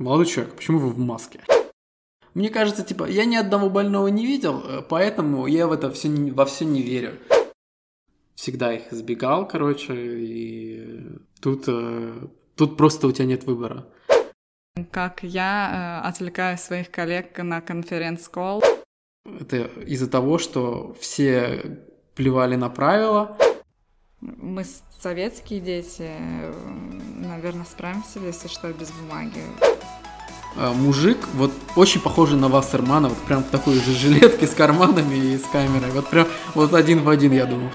Молодой человек, почему вы в маске? Мне кажется, типа, я ни одного больного не видел, э, поэтому я в это все, во все не верю. Всегда их избегал, короче, и тут, э, тут просто у тебя нет выбора. Как я э, отвлекаю своих коллег на конференц-колл. Это из-за того, что все плевали на правила. Мы советские дети, наверное, справимся, если что, без бумаги. А, мужик, вот очень похожий на Вассермана, вот прям в такой же жилетке с карманами и с камерой. Вот прям вот один в один, я думаю.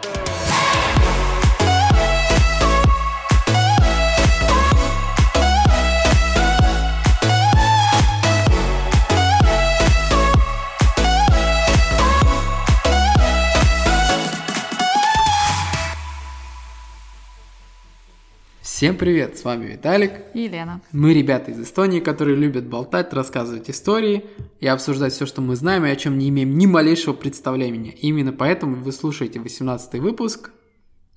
Всем привет, с вами Виталик и Елена. Мы ребята из Эстонии, которые любят болтать, рассказывать истории и обсуждать все, что мы знаем и о чем не имеем ни малейшего представления. Именно поэтому вы слушаете 18 выпуск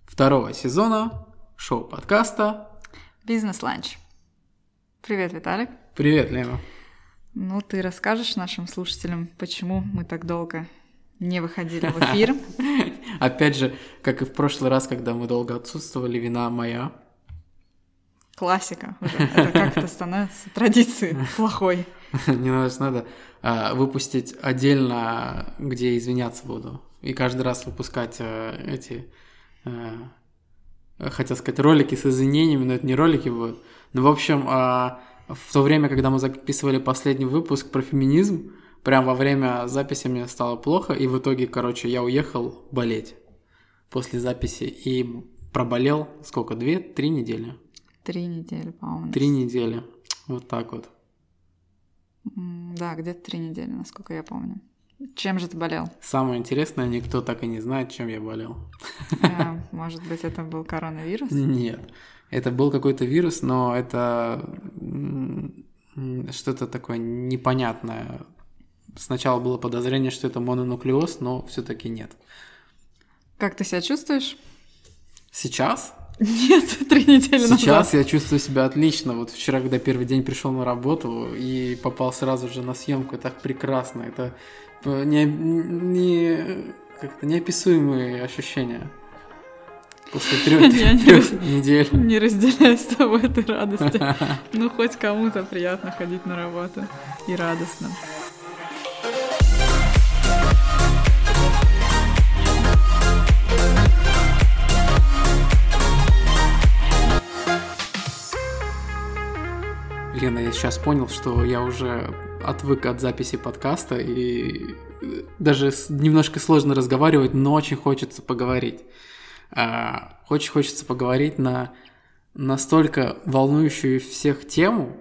второго сезона шоу-подкаста «Бизнес-ланч». Привет, Виталик. Привет, Лена. Ну, ты расскажешь нашим слушателям, почему мы так долго не выходили в эфир? Опять же, как и в прошлый раз, когда мы долго отсутствовали, вина моя – Классика уже. Это как-то становится традицией плохой. Не надо, надо выпустить отдельно, где извиняться буду. И каждый раз выпускать а, эти, а, хотел сказать, ролики с извинениями, но это не ролики будут. Ну, в общем, а, в то время, когда мы записывали последний выпуск про феминизм, прям во время записи мне стало плохо, и в итоге, короче, я уехал болеть после записи и проболел сколько, две-три недели. Три недели, по-моему. Три недели. Вот так вот. Да, где-то три недели, насколько я помню. Чем же ты болел? Самое интересное, никто так и не знает, чем я болел. А, может быть, это был коронавирус? Нет. Это был какой-то вирус, но это что-то такое непонятное. Сначала было подозрение, что это мононуклеоз, но все-таки нет. Как ты себя чувствуешь? Сейчас? Нет, три недели Сейчас назад. Сейчас я чувствую себя отлично. Вот вчера, когда первый день пришел на работу и попал сразу же на съемку, так прекрасно. Это не, не, как-то неописуемые ощущения. После трех, недель. Не разделяю с тобой этой радости. Ну, хоть кому-то приятно ходить на работу и радостно. Лена, я сейчас понял, что я уже отвык от записи подкаста, и даже немножко сложно разговаривать, но очень хочется поговорить. А, очень хочется поговорить на настолько волнующую всех тему,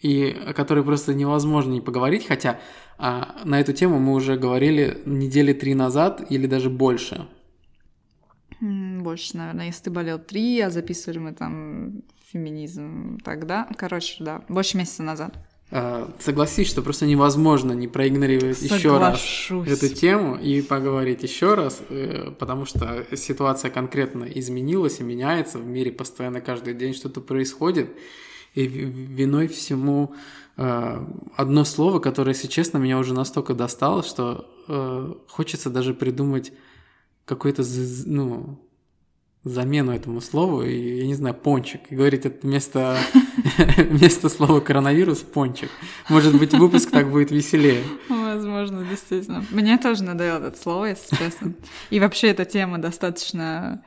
и о которой просто невозможно не поговорить, хотя а, на эту тему мы уже говорили недели три назад или даже больше. Больше, наверное, если ты болел три, а записывали мы там феминизм тогда. Короче, да, больше месяца назад. А, согласись, что просто невозможно не проигнорировать еще раз эту тему и поговорить еще раз, э, потому что ситуация конкретно изменилась и меняется в мире постоянно каждый день что-то происходит, и виной всему э, одно слово, которое, если честно, меня уже настолько достало, что э, хочется даже придумать какой-то ну замену этому слову, и, я не знаю, пончик, и говорить это вместо, вместо слова коронавирус пончик. Может быть, выпуск так будет веселее. Возможно, действительно. Мне тоже надоело это слово, если честно. И вообще эта тема достаточно...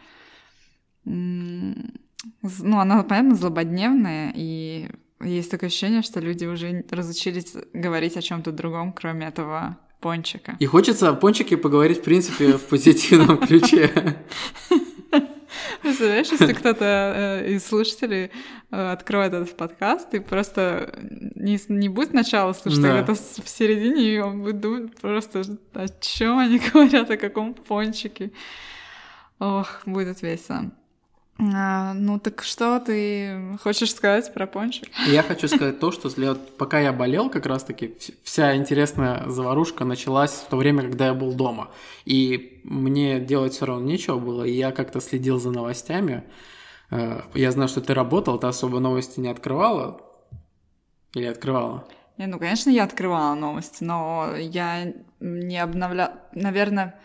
Ну, она, понятно, злободневная, и есть такое ощущение, что люди уже разучились говорить о чем то другом, кроме этого пончика. И хочется о пончике поговорить, в принципе, в позитивном ключе. Представляешь, если кто-то э, из слушателей э, откроет этот подкаст и просто не, не будет сначала слушать, да. а где-то в середине, и он будет думать просто, о чем они говорят, о каком пончике. Ох, будет весело. А, ну так что ты хочешь сказать про пончик? Я хочу сказать то, что пока я болел, как раз-таки вся интересная заварушка началась в то время, когда я был дома. И мне делать все равно нечего было, и я как-то следил за новостями. Э, я знаю, что ты работал, ты особо новости не открывала, Или открывала? Не, ну, конечно, я открывала новости, но я не обновляла... Наверное,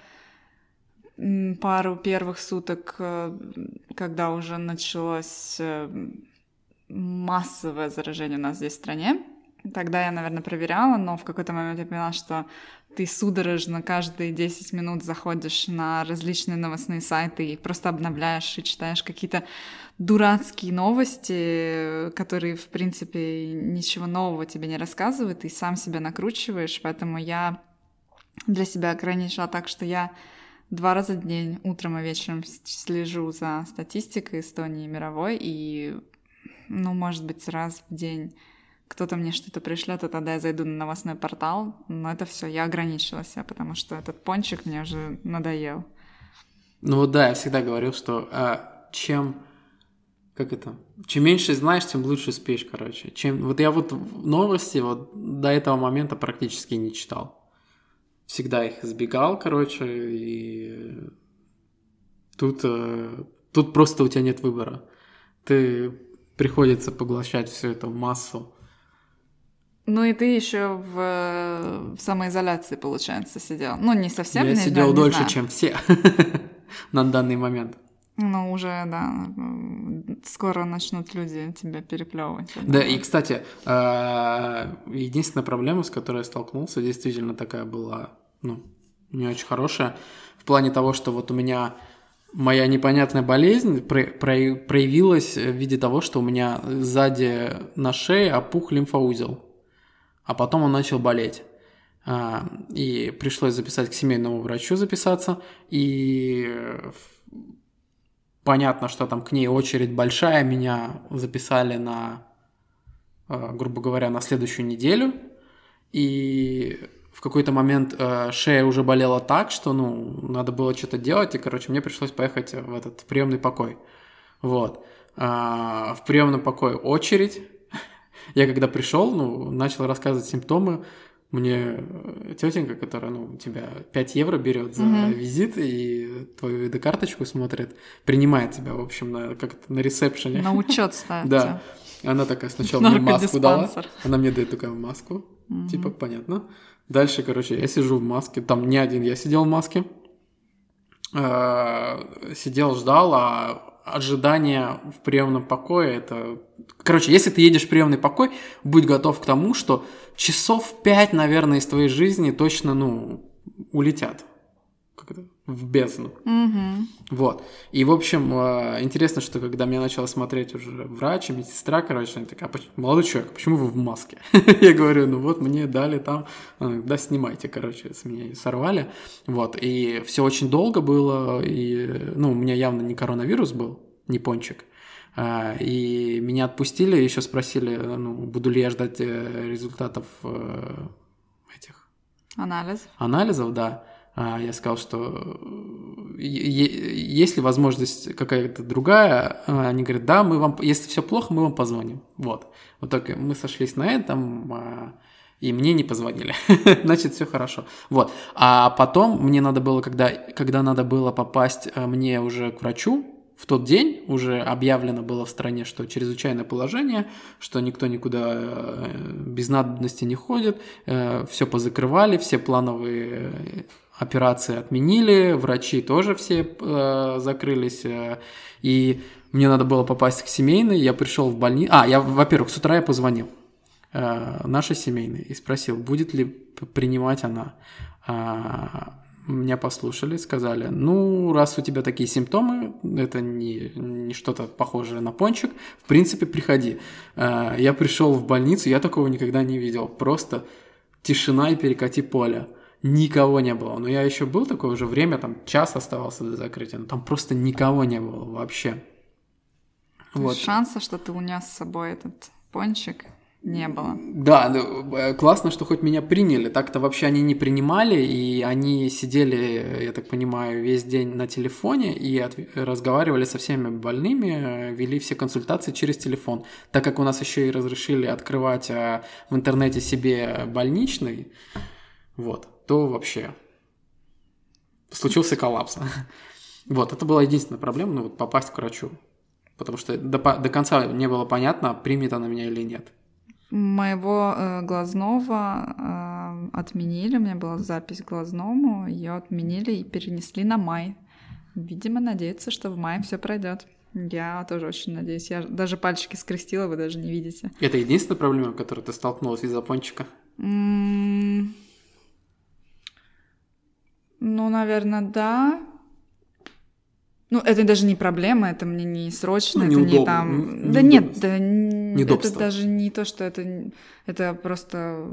пару первых суток, э, когда уже началось э, массовое заражение у нас здесь в стране, тогда я, наверное, проверяла, но в какой-то момент я поняла, что ты судорожно каждые 10 минут заходишь на различные новостные сайты и просто обновляешь и читаешь какие-то дурацкие новости, которые, в принципе, ничего нового тебе не рассказывают, и сам себя накручиваешь, поэтому я для себя ограничила так, что я два раза в день, утром и вечером слежу за статистикой Эстонии мировой, и, ну, может быть, раз в день кто-то мне что-то пришлет, и тогда я зайду на новостной портал. Но это все, я ограничила себя, потому что этот пончик мне уже надоел. Ну вот да, я всегда говорил, что а, чем как это? Чем меньше знаешь, тем лучше спишь, короче. Чем вот я вот новости вот до этого момента практически не читал. Всегда их избегал, короче, и тут э, тут просто у тебя нет выбора. Ты приходится поглощать всю эту массу ну и ты еще в, в самоизоляции, получается, сидел. Ну, не совсем. Я не, сидел не дольше, знаю. чем все на данный момент. Ну, уже, да, скоро начнут люди тебя переплевывать. Да, и, кстати, а, единственная проблема, с которой я столкнулся, действительно такая была, ну, не очень хорошая, в плане того, что вот у меня моя непонятная болезнь проявилась в виде того, что у меня сзади на шее опух лимфоузел а потом он начал болеть. А, и пришлось записать к семейному врачу записаться, и понятно, что там к ней очередь большая, меня записали на, а, грубо говоря, на следующую неделю, и в какой-то момент э, шея уже болела так, что, ну, надо было что-то делать, и, короче, мне пришлось поехать в этот приемный покой. Вот. А, в приемном покое очередь, я когда пришел, ну, начал рассказывать симптомы, мне э, тетенька, которая, ну, тебя 5 евро берет за угу. визит и твою видокарточку смотрит, принимает тебя, в общем, на, как на ресепшене. На учет ставит. Да. Она такая сначала мне маску дала, она мне дает такую маску, типа, понятно. Дальше, короче, я сижу в маске, там не один я сидел в маске, э, сидел, ждал, а ожидание в приемном покое это... Короче, если ты едешь в приемный покой, будь готов к тому, что часов пять, наверное, из твоей жизни точно, ну, улетят. В бездну. Угу. Вот. И, в общем, э, интересно, что когда меня начала смотреть уже врач, медсестра, короче, она такая, молодой человек, почему вы в маске? Я говорю, ну вот, мне дали там, да, снимайте, короче, с меня сорвали. Вот. И все очень долго было, и, ну, у меня явно не коронавирус был, не пончик. А, и меня отпустили, еще спросили, ну, буду ли я ждать э, результатов э, этих... Анализов. Анализов, да. А, я сказал, что э, есть ли возможность какая-то другая, а, они говорят, да, мы вам, если все плохо, мы вам позвоним. Вот. Вот только мы сошлись на этом, и мне не позвонили. Значит, все хорошо. Вот. А потом мне надо было, когда, когда надо было попасть мне уже к врачу, в тот день уже объявлено было в стране, что чрезвычайное положение, что никто никуда э, без надобности не ходит, все позакрывали, все плановые операции отменили, врачи тоже все э, закрылись, э, и мне надо было попасть к семейной, я пришел в больницу, а, я, во-первых, с утра я позвонил э, нашей семейной и спросил, будет ли принимать она. Меня послушали, сказали, ну, раз у тебя такие симптомы, это не, не что-то похожее на пончик, в принципе, приходи. Э, я пришел в больницу, я такого никогда не видел, просто тишина и перекати поле никого не было. Но я еще был такое уже время, там час оставался до закрытия, но там просто никого не было вообще. Вот. Шанса, что ты унес с собой этот пончик, не было. Да, э, классно, что хоть меня приняли. Так-то вообще они не принимали, и они сидели, я так понимаю, весь день на телефоне и от... разговаривали со всеми больными, вели все консультации через телефон. Так как у нас еще и разрешили открывать э, в интернете себе больничный, вот то вообще случился коллапс. Вот, это была единственная проблема, ну попасть к врачу. Потому что до, до конца не было понятно, примет она меня или нет. Моего э, глазного э, отменили, у меня была запись глазному, ее отменили и перенесли на май. Видимо, надеются, что в мае все пройдет. Я тоже очень надеюсь. Я даже пальчики скрестила, вы даже не видите. Это единственная проблема, с которой ты столкнулась из-за пончика? Mm... Ну, наверное, да. Ну, это даже не проблема, это мне не срочно, ну, это не там. Не да нет, да Недобство. это даже не то, что это. Это просто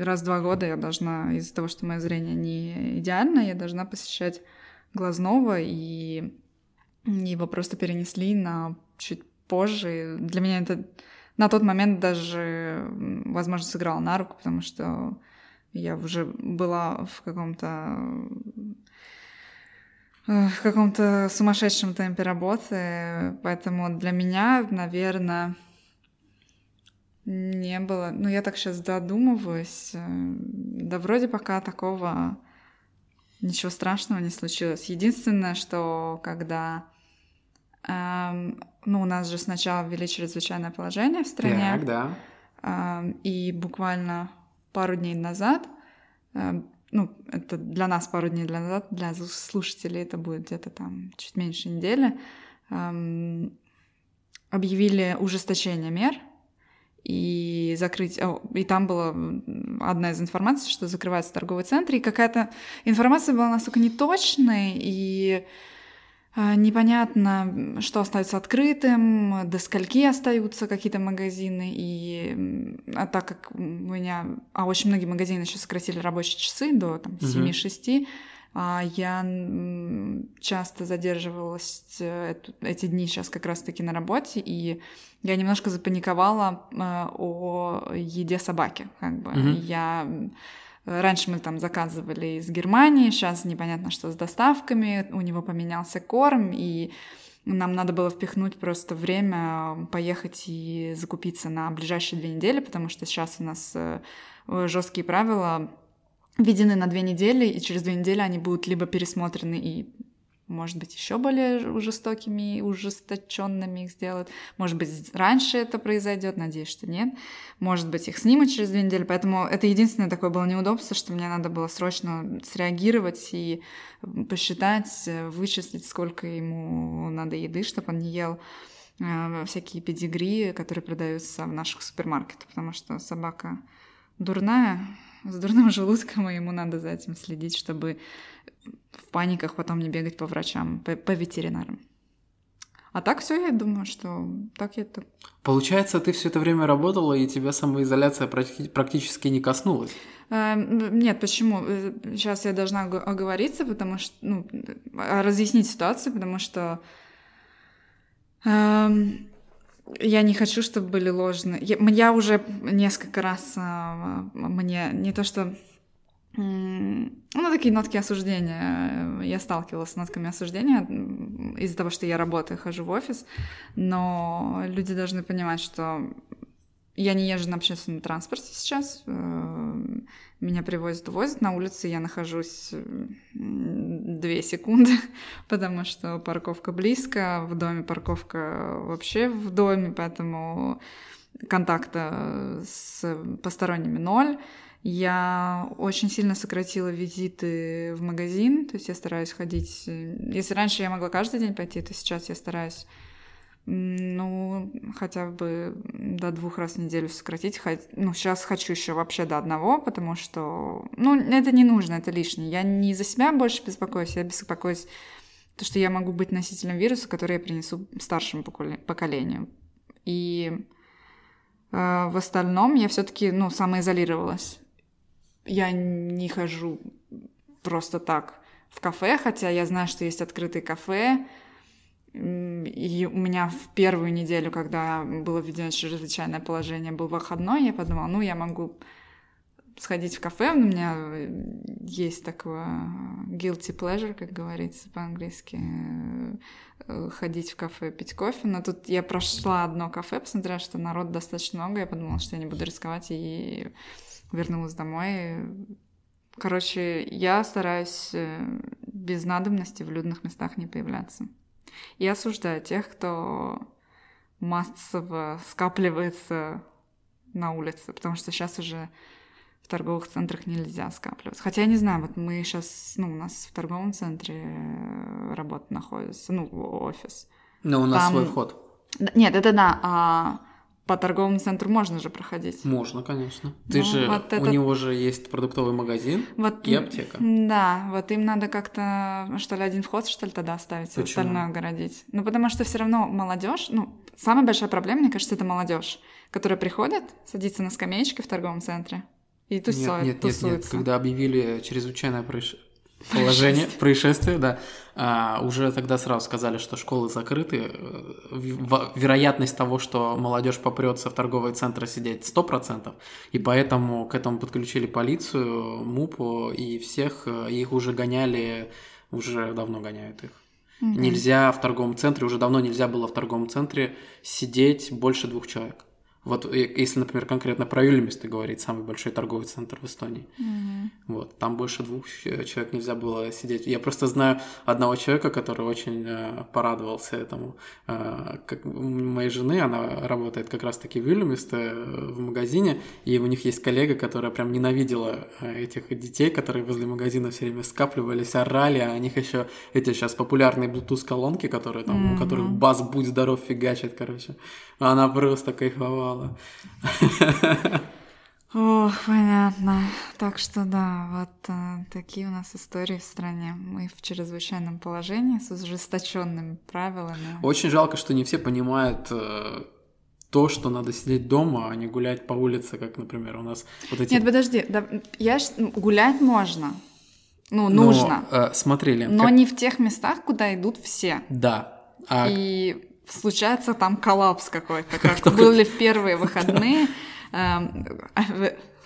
раз в два года я должна, из-за того, что мое зрение не идеально, я должна посещать глазного, и его просто перенесли на чуть позже. Для меня это на тот момент даже, возможно, сыграло на руку, потому что я уже была в каком-то в каком-то сумасшедшем темпе работы, поэтому для меня, наверное, не было. Ну, я так сейчас додумываюсь. Да вроде пока такого ничего страшного не случилось. Единственное, что когда... Эм, ну, у нас же сначала ввели чрезвычайное положение в стране. Так, да. Эм, и буквально пару дней назад эм, ну, это для нас пару дней назад, для слушателей это будет где-то там чуть меньше недели, эм, объявили ужесточение мер и закрыть... и там была одна из информаций, что закрывается торговый центр, и какая-то информация была настолько неточной, и непонятно, что остается открытым, до скольки остаются какие-то магазины. И а так как у меня... А очень многие магазины еще сократили рабочие часы до там, 7-6, а я часто задерживалась э, эти дни сейчас как раз-таки на работе, и я немножко запаниковала э, о еде собаки. Как бы. Mm-hmm. Я Раньше мы там заказывали из Германии, сейчас непонятно, что с доставками, у него поменялся корм, и нам надо было впихнуть просто время поехать и закупиться на ближайшие две недели, потому что сейчас у нас э, жесткие правила введены на две недели, и через две недели они будут либо пересмотрены и может быть, еще более жестокими и ужесточенными их сделают. Может быть, раньше это произойдет, надеюсь, что нет. Может быть, их снимут через две недели. Поэтому это единственное такое было неудобство, что мне надо было срочно среагировать и посчитать, вычислить, сколько ему надо еды, чтобы он не ел э, всякие педигри, которые продаются в наших супермаркетах, потому что собака дурная, с дурным желудком, и ему надо за этим следить, чтобы в паниках потом не бегать по врачам, по, по ветеринарам. А так все, я думаю, что так это. Получается, ты все это время работала, и тебя самоизоляция практически не коснулась. Э, нет, почему? Сейчас я должна оговориться, потому что, ну, разъяснить ситуацию, потому что э, я не хочу, чтобы были ложные. Я, я уже несколько раз э, мне не то что ну, такие нотки осуждения. Я сталкивалась с нотками осуждения из-за того, что я работаю, хожу в офис, но люди должны понимать, что я не езжу на общественном транспорте сейчас. Э, меня привозят, возят на улице, я нахожусь две секунды, потому что парковка близко, в доме парковка вообще в доме, поэтому контакта с посторонними ноль. Я очень сильно сократила визиты в магазин, то есть я стараюсь ходить... Если раньше я могла каждый день пойти, то сейчас я стараюсь ну, хотя бы до двух раз в неделю сократить. Ну, сейчас хочу еще вообще до одного, потому что, ну, это не нужно, это лишнее. Я не за себя больше беспокоюсь, я беспокоюсь, то, что я могу быть носителем вируса, который я принесу старшему поколению. И э, в остальном я все-таки, ну, самоизолировалась я не хожу просто так в кафе, хотя я знаю, что есть открытые кафе. И у меня в первую неделю, когда было введено чрезвычайное положение, был выходной, я подумала, ну, я могу сходить в кафе, у меня есть такое guilty pleasure, как говорится по-английски, э, ходить в кафе, пить кофе, но тут я прошла одно кафе, посмотрела, что народ достаточно много, я подумала, что я не буду рисковать и вернулась домой. Короче, я стараюсь э, без надобности в людных местах не появляться. И осуждаю тех, кто массово скапливается на улице, потому что сейчас уже в торговых центрах нельзя скапливаться. Хотя я не знаю, вот мы сейчас, ну, у нас в торговом центре э, работа находится, ну, офис. Но у нас Там... свой вход. Нет, это да, а по торговому центру можно же проходить. Можно, конечно. Ты ну, же вот это... у него же есть продуктовый магазин вот, и аптека. Да, вот им надо как-то что ли один вход что ли тогда оставить, Почему? остальное огородить. Ну потому что все равно молодежь, ну самая большая проблема, мне кажется, это молодежь, которая приходит, садится на скамеечке в торговом центре и тусует, нет, нет, тусуется. Нет, нет, когда объявили чрезвычайное происшествие положение, происшествие, да, а, уже тогда сразу сказали, что школы закрыты. Вероятность того, что молодежь попрется в торговые центры сидеть 100%, и поэтому к этому подключили полицию, МУПу и всех, их уже гоняли, уже давно гоняют их. Угу. Нельзя в торговом центре, уже давно нельзя было в торговом центре сидеть больше двух человек. Вот если, например, конкретно про Юльмисты говорить, самый большой торговый центр в Эстонии. Mm-hmm. Вот, там больше двух человек нельзя было сидеть. Я просто знаю одного человека, который очень э, порадовался этому. Э, как моей жены, она работает как раз-таки в Юльмисте э, в магазине, и у них есть коллега, которая прям ненавидела э, этих детей, которые возле магазина все время скапливались, орали, а у них еще эти сейчас популярные Bluetooth колонки, которые там, mm-hmm. у которых бас будь здоров фигачит, короче. Она просто кайфовала. Ох, понятно. Так что да, вот э, такие у нас истории в стране. Мы в чрезвычайном положении с ужесточенными правилами. Очень жалко, что не все понимают э, то, что надо сидеть дома, а не гулять по улице, как, например, у нас вот эти... Нет, подожди, да, я гулять можно. Ну, нужно. Но, э, смотрели. Но как... не в тех местах, куда идут все. Да. А... И случается там коллапс какой-то, как были в первые выходные. Эм,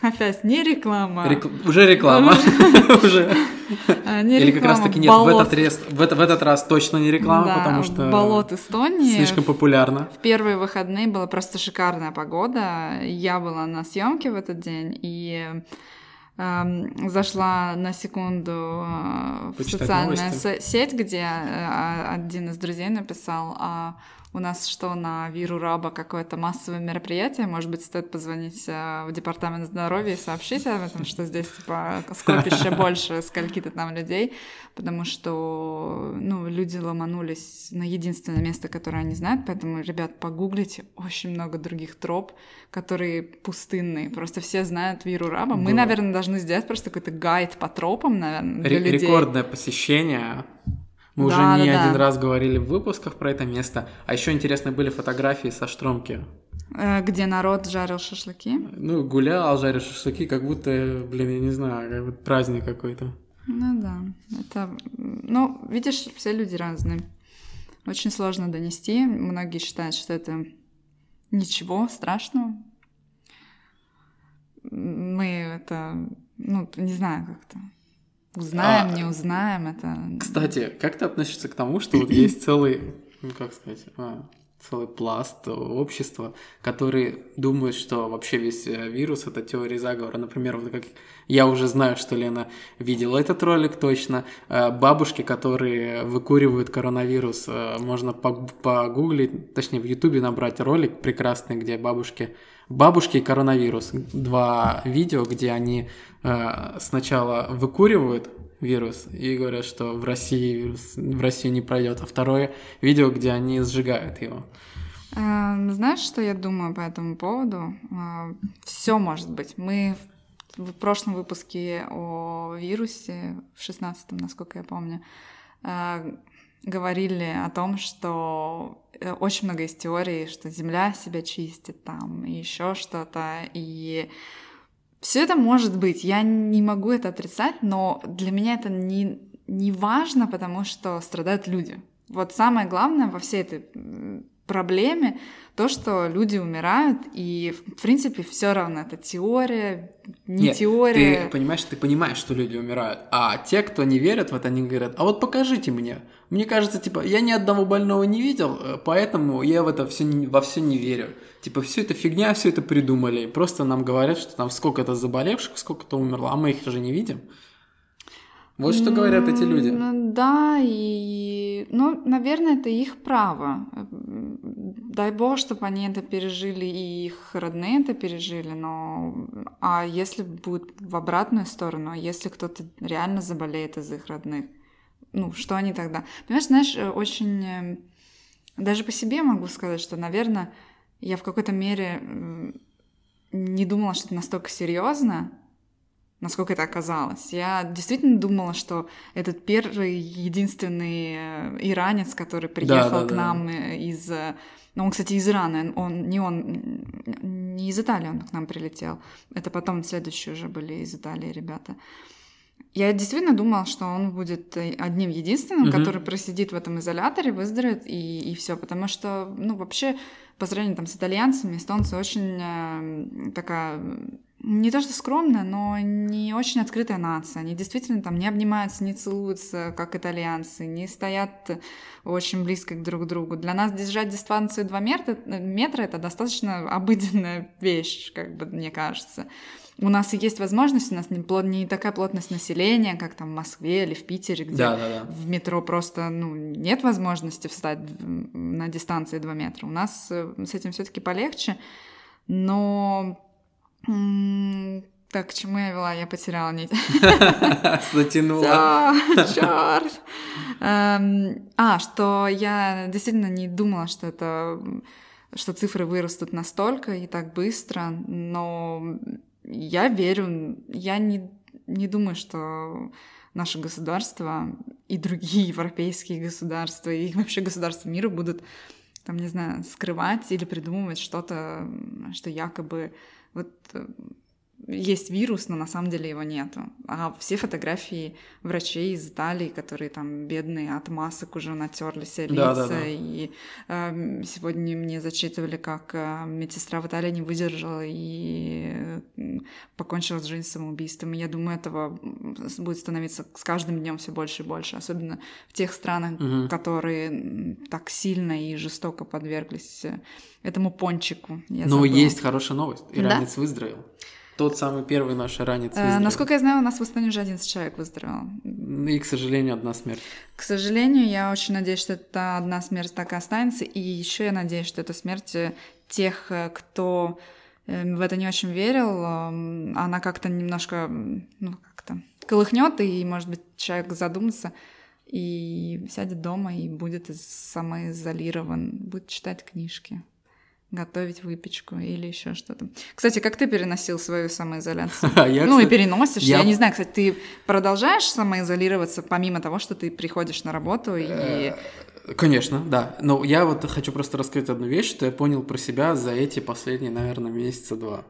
опять не реклама. Уже реклама. Уже. А, Или как раз таки нет, в этот, раз, в, это, в этот раз точно не реклама, потому что болот Эстонии слишком популярно. В первые выходные была просто шикарная погода. Я была на съемке в этот день и зашла на секунду э, в социальную сеть, где э, один из друзей написал, а у нас что, на Виру Раба какое-то массовое мероприятие? Может быть, стоит позвонить э, в департамент здоровья и сообщить об этом, что здесь, типа, скопище больше скольки-то там людей, потому что, ну, люди ломанулись на единственное место, которое они знают, поэтому, ребят, погуглите, очень много других троп, которые пустынные, просто все знают Виру Раба. Мы, наверное, должны сделать просто какой-то гайд по тропам, наверное, для людей. Рекордное посещение мы да, уже да, не да. один раз говорили в выпусках про это место. А еще интересные были фотографии со Штромки. Э, где народ жарил шашлыки? Ну, гулял, жарил шашлыки, как будто, блин, я не знаю, как будто праздник какой-то. Ну да, это... Ну, видишь, все люди разные. Очень сложно донести. Многие считают, что это ничего страшного. Мы это, ну, не знаю как-то. Узнаем, а, не узнаем, это... Кстати, как ты относишься к тому, что вот есть целый, ну как сказать, а, целый пласт общества, которые думают, что вообще весь э, вирус — это теория заговора. Например, вот как я уже знаю, что Лена видела этот ролик точно. Э, бабушки, которые выкуривают коронавирус, э, можно погуглить, точнее в Ютубе набрать ролик прекрасный, где бабушки Бабушки и коронавирус. Два видео, где они э, сначала выкуривают вирус и говорят, что в России вирус в Россию не пройдет, а второе видео, где они сжигают его. Эм, знаешь, что я думаю по этому поводу? Э, Все может быть. Мы в прошлом выпуске о вирусе, в шестнадцатом, насколько я помню, э, говорили о том, что э, очень много есть теорий, что Земля себя чистит там, и еще что-то, и все это может быть, я не могу это отрицать, но для меня это не, не важно, потому что страдают люди. Вот самое главное во всей этой проблеме то, что люди умирают, и в принципе все равно это теория, не Нет, теория. Ты понимаешь, ты понимаешь, что люди умирают, а те, кто не верят в это, они говорят, а вот покажите мне. Мне кажется, типа, я ни одного больного не видел, э, поэтому я в это все во все не верю. Типа, все это фигня, все это придумали. Просто нам говорят, что там сколько-то заболевших, сколько-то умерло, а мы их же не видим. Вот что говорят эти люди. Да, и, ну, наверное, это их право дай бог, чтобы они это пережили, и их родные это пережили, но... А если будет в обратную сторону, если кто-то реально заболеет из их родных, ну, что они тогда? Понимаешь, знаешь, э, очень... Э, даже по себе могу сказать, что, наверное, я в какой-то мере не думала, что это настолько серьезно, насколько это оказалось. Я действительно думала, что этот первый, единственный э, иранец, который приехал да, да, к нам да. из... Ну, он, кстати, из Ирана, он не он, не из Италии он к нам прилетел. Это потом следующие уже были из Италии ребята. Я действительно думала, что он будет э, одним единственным, угу. который просидит в этом изоляторе, выздоровеет и, и все. Потому что, ну, вообще, по сравнению там, с итальянцами, эстонцы очень э, такая не то что скромная, но не очень открытая нация. Они действительно там не обнимаются, не целуются, как итальянцы, не стоят очень близко друг к другу. Для нас держать дистанцию 2 метра, метра это достаточно обыденная вещь, как бы мне кажется. У нас и есть возможность, у нас не, плот, не такая плотность населения, как там в Москве или в Питере, где да, да, да. в метро просто ну, нет возможности встать на дистанции 2 метра. У нас э, с этим все-таки полегче, но так, к чему я вела? Я потеряла нить. Затянула. Черт. Эм, а, что я действительно не думала, что это что цифры вырастут настолько и так быстро, но я верю, я не, не думаю, что наше государство и другие европейские государства и вообще государства мира будут там, не знаю, скрывать или придумывать что-то, что якобы вот э, есть вирус, но на самом деле его нету. А все фотографии врачей из Италии, которые там бедные от масок уже натерли все лица. Да, да, да. И э, сегодня мне зачитывали, как э, медсестра в Италии не выдержала и э, покончила с жизнью самоубийством. И я думаю, этого будет становиться с каждым днем все больше и больше, особенно в тех странах, угу. которые так сильно и жестоко подверглись э, этому пончику. Но забыла. есть хорошая новость. Иранец да? выздоровел. Тот самый первый наш ранец э, Насколько я знаю, у нас в Астане уже 11 человек выздоровел. И, к сожалению, одна смерть. К сожалению, я очень надеюсь, что это одна смерть так и останется. И еще я надеюсь, что это смерть э, тех, э, кто э, в это не очень верил. Она как-то немножко, ну, как-то колыхнет, и, может быть, человек задумается и сядет дома и будет самоизолирован, будет читать книжки готовить выпечку или еще что-то. Кстати, как ты переносил свою самоизоляцию? ну и переносишь. Я... не знаю, кстати, ты продолжаешь самоизолироваться помимо того, что ты приходишь на работу и... Э, конечно, да. Но я вот хочу просто раскрыть одну вещь, что я понял про себя за эти последние, наверное, месяца два.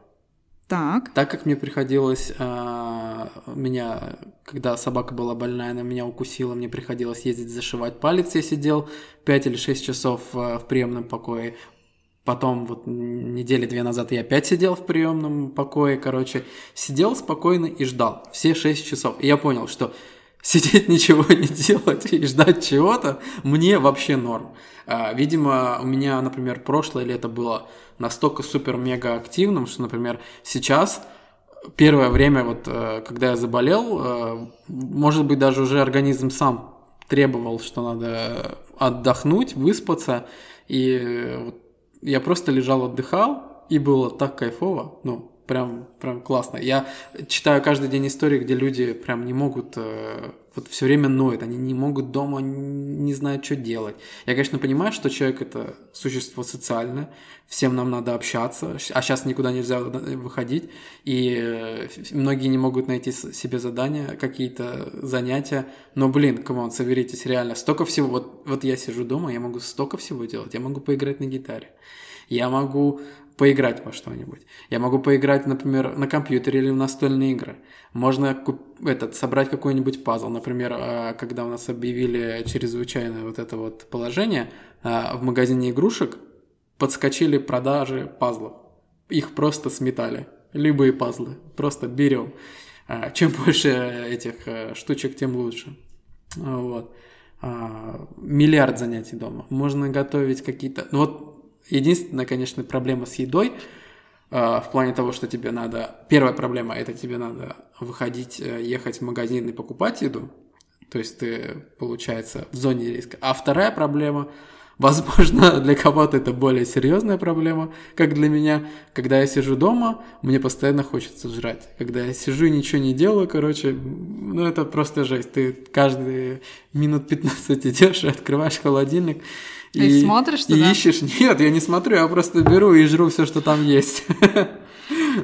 Так. Так как мне приходилось, э, меня, когда собака была больная, она меня укусила, мне приходилось ездить зашивать палец, я сидел 5 или 6 часов э, в приемном покое. Потом вот недели две назад я опять сидел в приемном покое, короче, сидел спокойно и ждал все шесть часов. И я понял, что сидеть ничего не делать и ждать чего-то мне вообще норм. А, видимо, у меня, например, прошлое лето было настолько супер-мега активным, что, например, сейчас первое время, вот э, когда я заболел, э, может быть, даже уже организм сам требовал, что надо отдохнуть, выспаться, и вот я просто лежал, отдыхал, и было так кайфово, ну, прям, прям классно. Я читаю каждый день истории, где люди прям не могут, э, вот все время ноют, они не могут дома, не знают, что делать. Я, конечно, понимаю, что человек это существо социальное, всем нам надо общаться, а сейчас никуда нельзя выходить, и э, многие не могут найти себе задания, какие-то занятия, но, блин, come on, соберитесь, реально, столько всего, вот, вот я сижу дома, я могу столько всего делать, я могу поиграть на гитаре, я могу поиграть во что-нибудь. Я могу поиграть, например, на компьютере или в настольные игры. Можно куп- этот, собрать какой-нибудь пазл. Например, а, когда у нас объявили чрезвычайное вот это вот положение, а, в магазине игрушек подскочили продажи пазлов. Их просто сметали. Любые пазлы. Просто берем. А, чем больше этих штучек, тем лучше. Вот. Миллиард занятий дома. Можно готовить какие-то... Ну вот Единственная, конечно, проблема с едой в плане того, что тебе надо... Первая проблема – это тебе надо выходить, э, ехать в магазин и покупать еду. То есть ты, получается, в зоне риска. А вторая проблема Возможно, для кого-то это более серьезная проблема, как для меня. Когда я сижу дома, мне постоянно хочется жрать. Когда я сижу и ничего не делаю, короче, ну это просто жесть. Ты каждые минут 15 идешь и открываешь холодильник. И, и смотришь туда? И ищешь. Нет, я не смотрю, я просто беру и жру все, что там есть.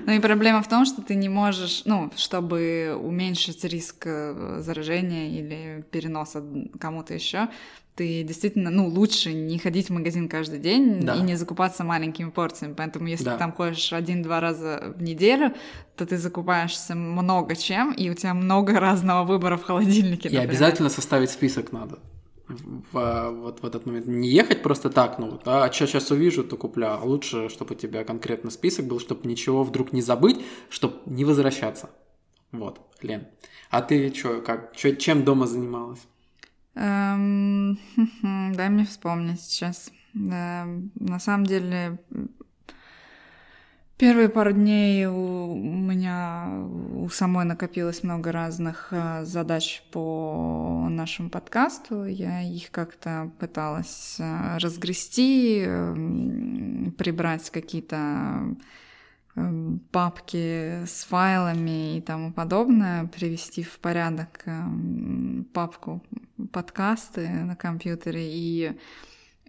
Ну и проблема в том, что ты не можешь, ну, чтобы уменьшить риск э, заражения или переноса кому-то еще, ты действительно, ну, лучше не ходить в магазин каждый день да. и не закупаться маленькими порциями. Поэтому, если да. ты там ходишь один-два раза в неделю, то ты закупаешься много чем, и у тебя много разного выбора в холодильнике. И обязательно составить список надо в, вот в этот момент. Не ехать просто так, ну, да, а что сейчас увижу, то куплю. А лучше, чтобы у тебя конкретно список был, чтобы ничего вдруг не забыть, чтобы не возвращаться. Вот, Лен. А ты что, как, чё, чем дома занималась? Эм, дай мне вспомнить сейчас. На самом деле, Первые пару дней у меня у самой накопилось много разных э, задач по нашему подкасту. Я их как-то пыталась э, разгрести, эм, прибрать какие-то эм, папки с файлами и тому подобное, привести в порядок эм, папку подкасты на компьютере и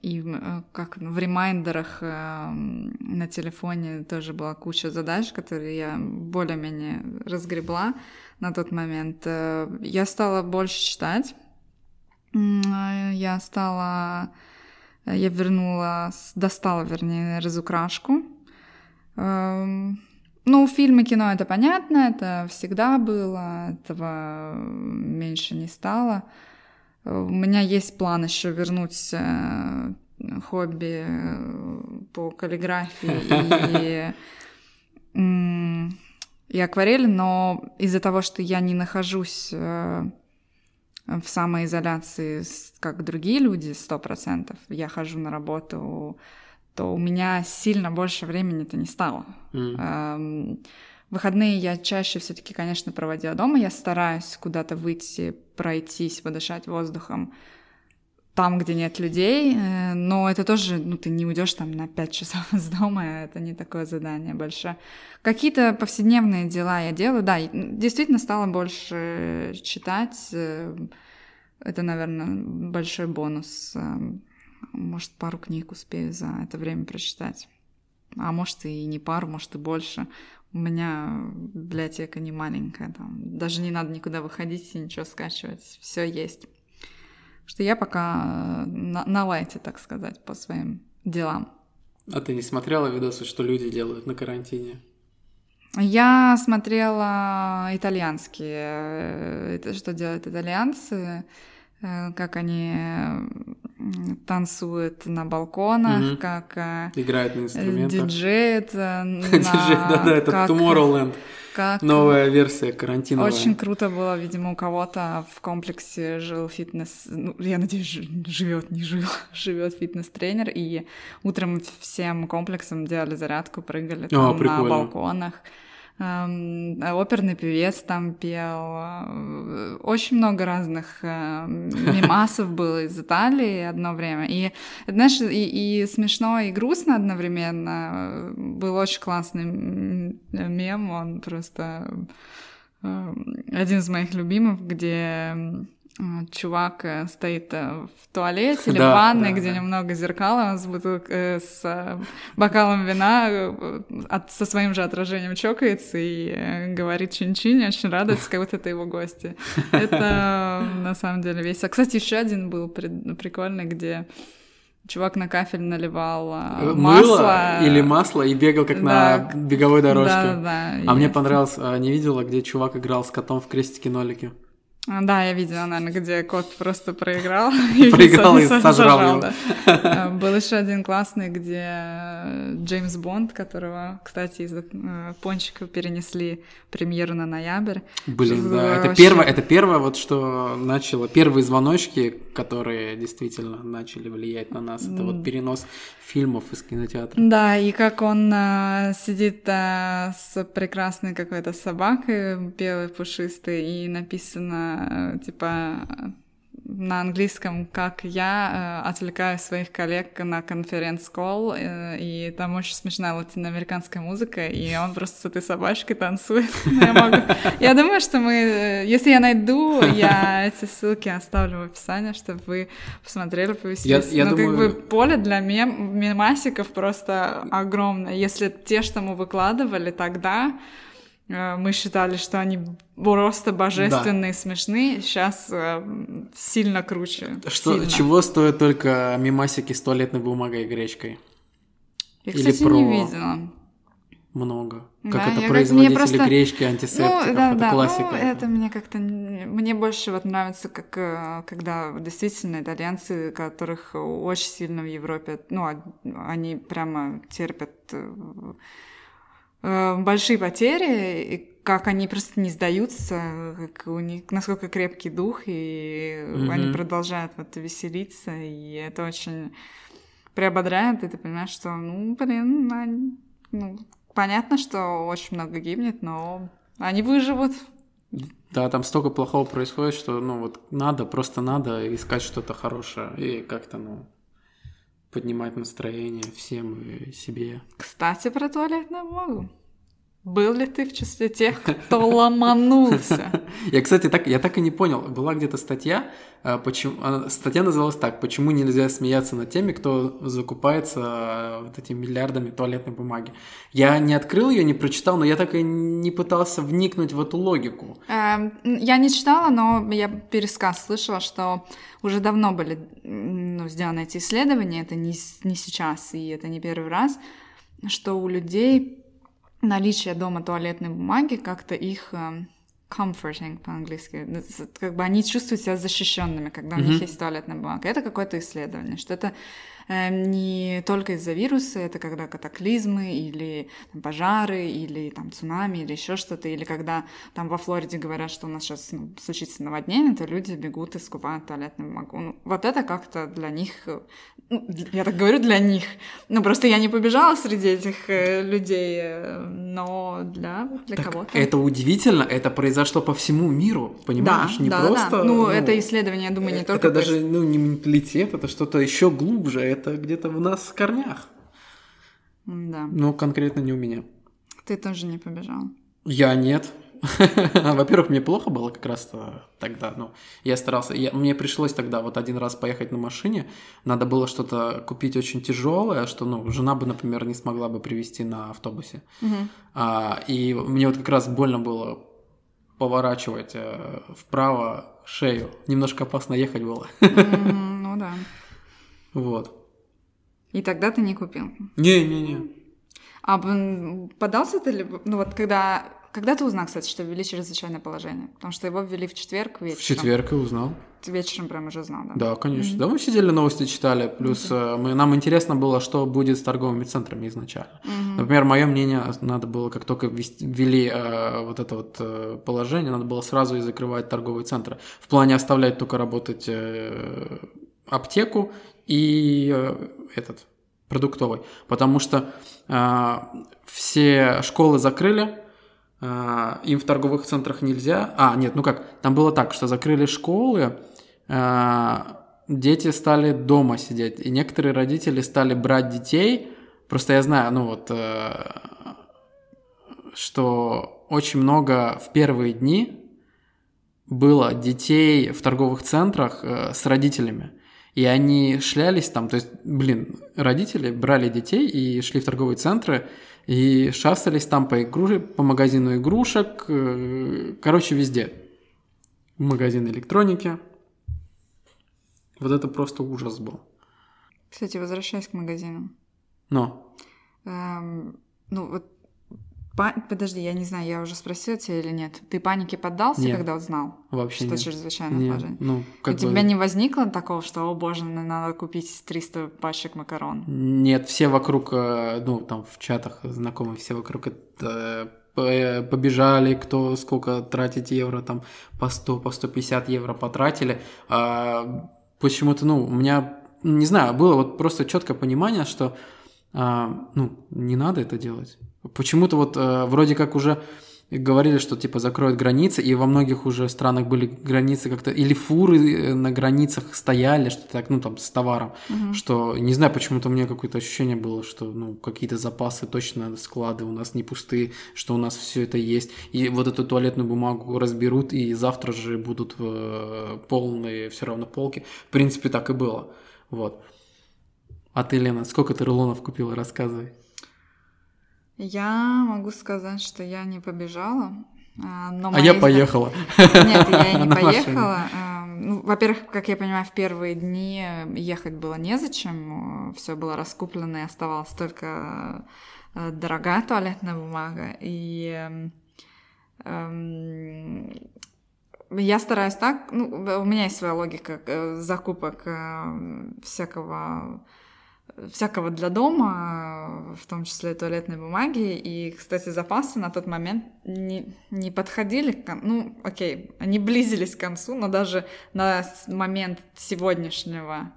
и э, как в ремайндерах э, на телефоне тоже была куча задач, которые я более-менее разгребла на тот момент. Э, я стала больше читать. Я стала... Я вернула... Достала, вернее, разукрашку. Эм, ну, фильмы, кино — это понятно, это всегда было, этого меньше не стало. У меня есть план еще вернуть э, хобби э, по каллиграфии и, и акварели, но из-за того, что я не нахожусь э, в самоизоляции, как другие люди, сто процентов, я хожу на работу, то у меня сильно больше времени-то не стало. Mm. Выходные я чаще все-таки, конечно, проводила дома. Я стараюсь куда-то выйти, пройтись, подышать воздухом там, где нет людей, э, но это тоже, ну, ты не уйдешь там на 5 часов из дома, это не такое задание большое. Какие-то повседневные дела я делаю, да, действительно стала больше читать, э, это, наверное, большой бонус. Э, может, пару книг успею за это время прочитать. А может, и не пару, может, и больше. У меня библиотека не маленькая, там даже не надо никуда выходить и ничего скачивать, все есть. Что я пока на, на лайте, так сказать, по своим делам. А ты не смотрела видосы, что люди делают на карантине? Я смотрела итальянские, это что делают итальянцы, э, как они танцует на балконах, угу. как э, играет на инструментах, диджеет, на... диджей, да-да, это как... Tomorrowland, как... новая версия карантиновая. Очень круто было, видимо, у кого-то в комплексе жил фитнес, ну, я надеюсь, живет, не жил, живет фитнес-тренер, и утром всем комплексом делали зарядку, прыгали там О, на балконах. Эм, оперный певец там пел, очень много разных э, мимасов было из Италии одно время. И, знаешь, и, и смешно, и грустно одновременно. Был очень классный мем, он просто э, один из моих любимых, где чувак э, стоит э, в туалете или да, в ванной, да, где да. немного зеркала, с, бутылк, э, с бокалом вина, от, со своим же отражением чокается и говорит чин-чин, очень радуется, как будто это его гости. Это на самом деле весело. Кстати, еще один был прикольный, где чувак на кафель наливал масло. Мыло или масло и бегал как да. на беговой дорожке. Да, да, а мне понравилось, а, не видела, где чувак играл с котом в крестике-нолике. Да, я видела, наверное, где кот просто проиграл. Проиграл и сожрал его. Э, был еще один классный, где Джеймс Бонд, которого, кстати, из э, пончика перенесли премьеру на ноябрь. Блин, да, это первое, это первое вот, что начало, первые звоночки, которые действительно начали влиять на нас, это вот перенос фильмов из кинотеатра. Да, и как он а, сидит а, с прекрасной какой-то собакой, белой, пушистой, и написано, типа, на английском, как я э, отвлекаю своих коллег на конференц-колл, э, и там очень смешная латиноамериканская музыка, и он просто с этой собачкой танцует. я, могу... я думаю, что мы... Э, если я найду, я эти ссылки оставлю в описании, чтобы вы посмотрели, повеселились. Я, я ну, думаю... как бы поле для мем... мемасиков просто огромное. Если те, что мы выкладывали тогда, Э, мы считали, что они просто божественные, да. смешные, сейчас э, сильно круче. Что, сильно. Чего стоят только мимасики с туалетной бумагой и гречкой? Я, Или кстати, про... не видела. Много. Как да, это производители просто... гречки, антисептиков, ну, да, это да. классика. Ну, это мне как-то... Мне больше вот нравится, как э, когда действительно итальянцы, которых очень сильно в Европе, ну, они прямо терпят Э, большие потери, и как они просто не сдаются, как у них, насколько крепкий дух, и mm-hmm. они продолжают вот веселиться, и это очень приободряет, и ты понимаешь, что, ну, блин, они, ну, понятно, что очень много гибнет, но они выживут. Да, там столько плохого происходит, что, ну, вот надо, просто надо искать что-то хорошее, и как-то, ну, поднимать настроение всем и себе. Кстати, про туалетную бумагу. Был ли ты в числе тех, кто ломанулся? Я, кстати, так, я так и не понял. Была где-то статья, а, почему, статья называлась так, почему нельзя смеяться над теми, кто закупается а, вот этими миллиардами туалетной бумаги. Я не открыл ее, не прочитал, но я так и не пытался вникнуть в эту логику. Эм, я не читала, но я пересказ слышала, что уже давно были ну, сделаны эти исследования, это не, не сейчас, и это не первый раз, что у людей наличие дома туалетной бумаги как-то их э, comforting по-английски, ну, как бы они чувствуют себя защищенными, когда mm-hmm. у них есть туалетная бумага. Это какое-то исследование, что это не только из-за вируса, это когда катаклизмы или там, пожары, или там цунами, или еще что-то, или когда там во Флориде говорят, что у нас сейчас ну, случится наводнение, то люди бегут и скупают туалетную бумагу. Ну, вот это как-то для них, ну, я так говорю для них, ну просто я не побежала среди этих э, людей, э, но для, для так кого-то. Это удивительно, это произошло по всему миру, понимаешь? Да, не да, просто. Да. Ну, ну, это исследование, я думаю, не только. Это даже ну, не менталитет, это что-то еще глубже это где-то в нас в корнях. Да. Но конкретно не у меня. Ты тоже не побежал? Я нет. Во-первых, мне плохо было как раз тогда, ну, я старался, я, мне пришлось тогда вот один раз поехать на машине, надо было что-то купить очень тяжелое, что, ну, жена бы, например, не смогла бы привезти на автобусе, а, и мне вот как раз больно было поворачивать э, вправо шею, немножко опасно ехать было. ну да. Вот. И тогда ты не купил? Не-не-не. А подался ты ли, ну вот когда, когда ты узнал, кстати, что ввели чрезвычайное положение? Потому что его ввели в четверг вечером. В четверг и узнал. Ты вечером прям уже знал, да? Да, конечно. Mm-hmm. Да, мы сидели, новости читали, плюс mm-hmm. мы, нам интересно было, что будет с торговыми центрами изначально. Mm-hmm. Например, мое мнение, надо было, как только ввели э, вот это вот э, положение, надо было сразу и закрывать торговые центры. В плане оставлять только работать э, аптеку и э, этот продуктовый, потому что э, все школы закрыли, э, им в торговых центрах нельзя. А, нет, ну как, там было так, что закрыли школы, э, дети стали дома сидеть, и некоторые родители стали брать детей. Просто я знаю, ну вот, э, что очень много в первые дни было детей в торговых центрах э, с родителями. И они шлялись там, то есть, блин, родители брали детей и шли в торговые центры, и шастались там по, игру... по магазину игрушек, э, короче, везде. Магазин электроники. Вот это просто ужас был. Кстати, возвращаясь к магазинам. Но. Эм, ну, вот Па... Подожди, я не знаю, я уже спросила тебя или нет. Ты панике поддался, нет. когда узнал? Вообще что нет. чрезвычайное нет. положение? Ну, как У бы... тебя не возникло такого, что, о боже, надо купить 300 пачек макарон? Нет, все вокруг, э, ну, там в чатах знакомые, все вокруг это э, побежали, кто сколько тратить евро, там по 100, по 150 евро потратили. А почему-то, ну, у меня, не знаю, было вот просто четкое понимание, что, а, ну, не надо это делать. Почему-то вот э, вроде как уже говорили, что типа закроют границы, и во многих уже странах были границы как-то, или фуры э, на границах стояли, что так, ну там с товаром, угу. что не знаю, почему-то у меня какое-то ощущение было, что ну какие-то запасы точно склады у нас не пустые, что у нас все это есть, и вот эту туалетную бумагу разберут, и завтра же будут э, полные все равно полки. В принципе, так и было, вот. А ты, Лена, сколько ты рулонов купила, рассказывай. Я могу сказать, что я не побежала. А, но а я поехала. Нет, я не поехала. А, ну, во-первых, как я понимаю, в первые дни ехать было незачем. Все было раскуплено, и оставалась только э, дорогая туалетная бумага. И эм, я стараюсь так, ну, у меня есть своя логика э, закупок э, всякого всякого для дома, в том числе туалетной бумаги. И, кстати, запасы на тот момент не, не подходили к Ну, окей, они близились к концу, но даже на момент сегодняшнего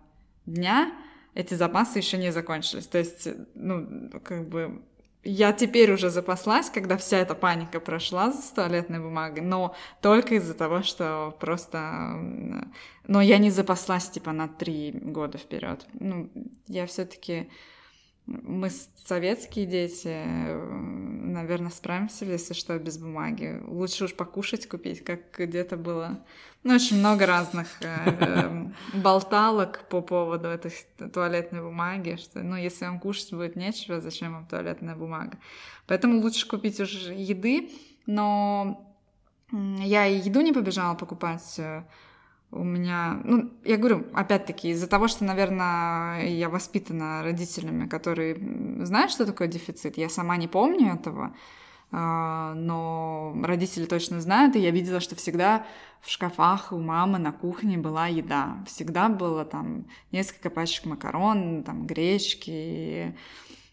дня эти запасы еще не закончились. То есть, ну, как бы я теперь уже запаслась, когда вся эта паника прошла с туалетной бумагой, но только из-за того, что просто... Но я не запаслась, типа, на три года вперед. Ну, я все таки мы советские дети, наверное, справимся, если что, без бумаги. Лучше уж покушать купить, как где-то было. Ну, очень много разных э, эм, болталок по поводу этой туалетной бумаги, что, ну, если вам кушать будет нечего, зачем вам туалетная бумага? Поэтому лучше купить уже еды, но я и еду не побежала покупать, э, у меня, ну, я говорю, опять-таки, из-за того, что, наверное, я воспитана родителями, которые знают, что такое дефицит, я сама не помню этого, а, но родители точно знают, и я видела, что всегда в шкафах у мамы на кухне была еда. Всегда было там несколько пачек макарон, там гречки,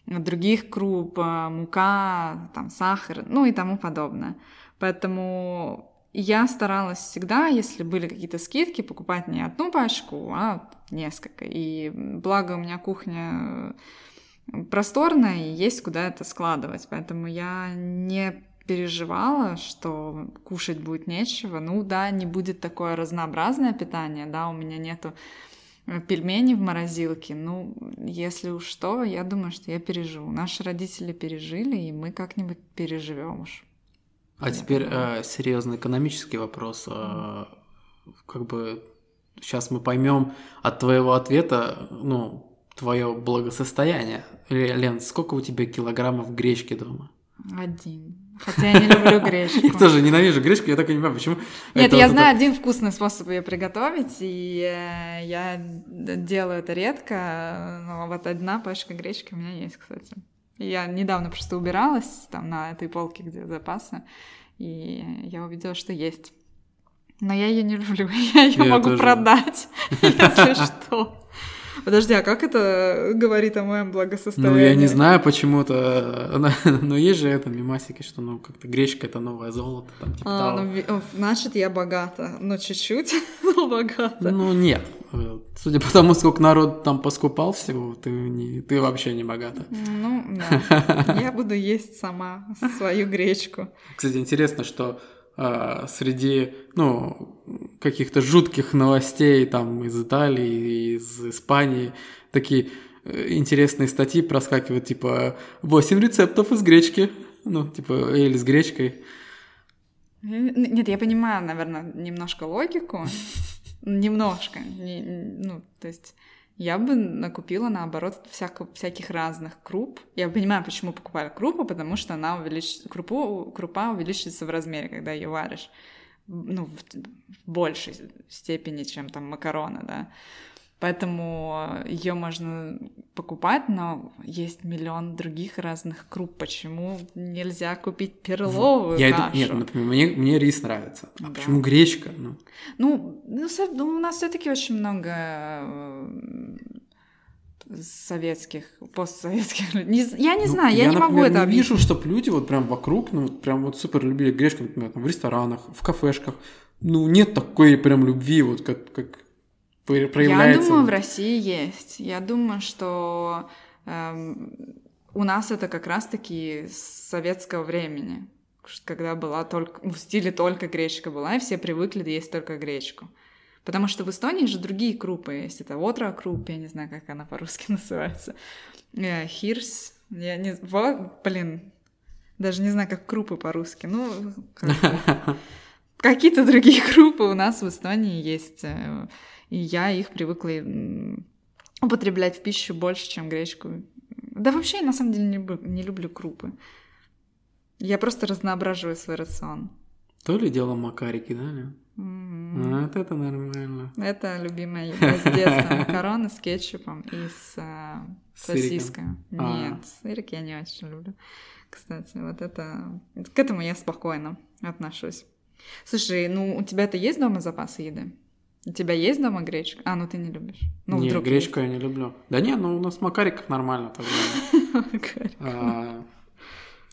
других круп, а, мука, там сахар, ну и тому подобное. Поэтому я старалась всегда, если были какие-то скидки, покупать не одну пачку, а несколько. И благо у меня кухня просторная, и есть куда это складывать. Поэтому я не переживала, что кушать будет нечего. Ну да, не будет такое разнообразное питание, да, у меня нету пельменей в морозилке. Ну, если уж что, я думаю, что я переживу. Наши родители пережили, и мы как-нибудь переживем уж. А теперь э, серьезный экономический вопрос. Э, как бы сейчас мы поймем от твоего ответа, ну, твое благосостояние. Лен, сколько у тебя килограммов гречки дома? Один. Хотя я не люблю гречку. Я тоже ненавижу гречку, я так и не понимаю, почему. Нет, я знаю один вкусный способ ее приготовить, и э, я делаю это редко, но вот одна пачка гречки у меня есть, кстати. Я недавно просто убиралась там на этой полке, где запасы, и я увидела, что есть. Но я ее не люблю, я ее могу тоже. продать, если что. Подожди, а как это говорит о моем благосостоянии? Ну, я не знаю почему-то, но есть же это мимасики, что, ну, как-то гречка — это новое золото, там, типа а, того. ну, значит, я богата, но чуть-чуть, но богата. Ну, нет, судя по тому, сколько народ там поскупал всего, ты, не, ты вообще не богата. Ну, да, я буду есть сама свою гречку. Кстати, интересно, что а, среди, ну, каких-то жутких новостей там из Италии, из Испании, такие э, интересные статьи проскакивают, типа 8 рецептов из гречки, ну, типа, или с гречкой. Нет, я понимаю, наверное, немножко логику, немножко, ну, то есть я бы накупила, наоборот, всяко, всяких разных круп. Я понимаю, почему покупали крупу, потому что она увеличится, крупу, крупа увеличивается в размере, когда ее варишь. Ну, в, в большей степени, чем там макароны, да. Поэтому ее можно покупать, но есть миллион других разных круп. Почему нельзя купить перловую Я кашу? Иду, нет, например, мне, мне рис нравится. А да. почему гречка? Ну, ну, ну, ну у нас все-таки очень много э, советских, постсоветских людей. Я не ну, знаю, я, я не например, могу это объяснить. вижу, чтобы люди вот прям вокруг, ну, прям вот супер любили гречку, например, там, в ресторанах, в кафешках. Ну, нет такой прям любви, вот как, как проявляется? Я думаю, в России есть. Я думаю, что эм, у нас это как раз-таки с советского времени. когда была только в стиле только гречка была, и все привыкли есть только гречку. Потому что в Эстонии же другие крупы есть. Это отра круп, я не знаю, как она по-русски называется. Э, хирс, я не... Вот, блин, даже не знаю, как крупы по-русски. Ну, какие-то другие крупы у нас в Эстонии есть. И я их привыкла употреблять в пищу больше, чем гречку. Да вообще я на самом деле не, не люблю крупы. Я просто разноображиваю свой рацион. То ли дело макарики, да? Ли? Mm-hmm. А, вот это нормально. Это любимая еда с детства. Макароны с кетчупом и с э, сосиской. А. Нет, сырик я не очень люблю. Кстати, вот это... К этому я спокойно отношусь. Слушай, ну у тебя-то есть дома запасы еды? У тебя есть дома гречка? А, ну ты не любишь. Ну, не, гречку есть. я не люблю. Да не, ну у нас макариков нормально тогда.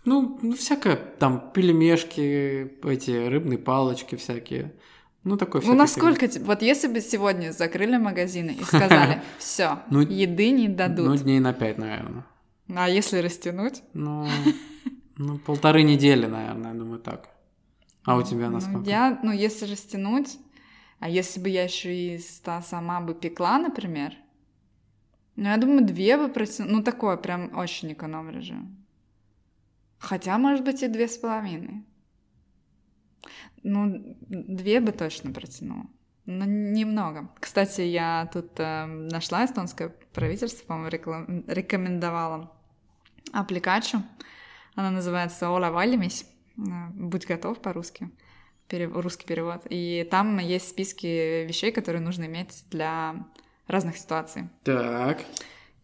Ну, ну, всякое, там, пельмешки, эти рыбные палочки всякие. Ну, такой Ну, насколько... Фигня. Вот если бы сегодня закрыли магазины и сказали, все, ну, еды не дадут. Ну, дней на пять, наверное. А если растянуть? Ну, ну полторы недели, наверное, я думаю, так. А у тебя насколько? Ну, я, ну, если растянуть, а если бы я еще и сама бы пекла, например, ну, я думаю, две бы протянула. Ну, такое прям очень эконом режим. Хотя, может быть, и две с половиной. Ну, две бы точно протянула. Но немного. Кстати, я тут э, нашла эстонское правительство, по-моему, реклам... рекомендовало аппликацию. Она называется «Ола валимись». Э, «Будь готов» по-русски. Перев... Русский перевод. И там есть списки вещей, которые нужно иметь для разных ситуаций. Так.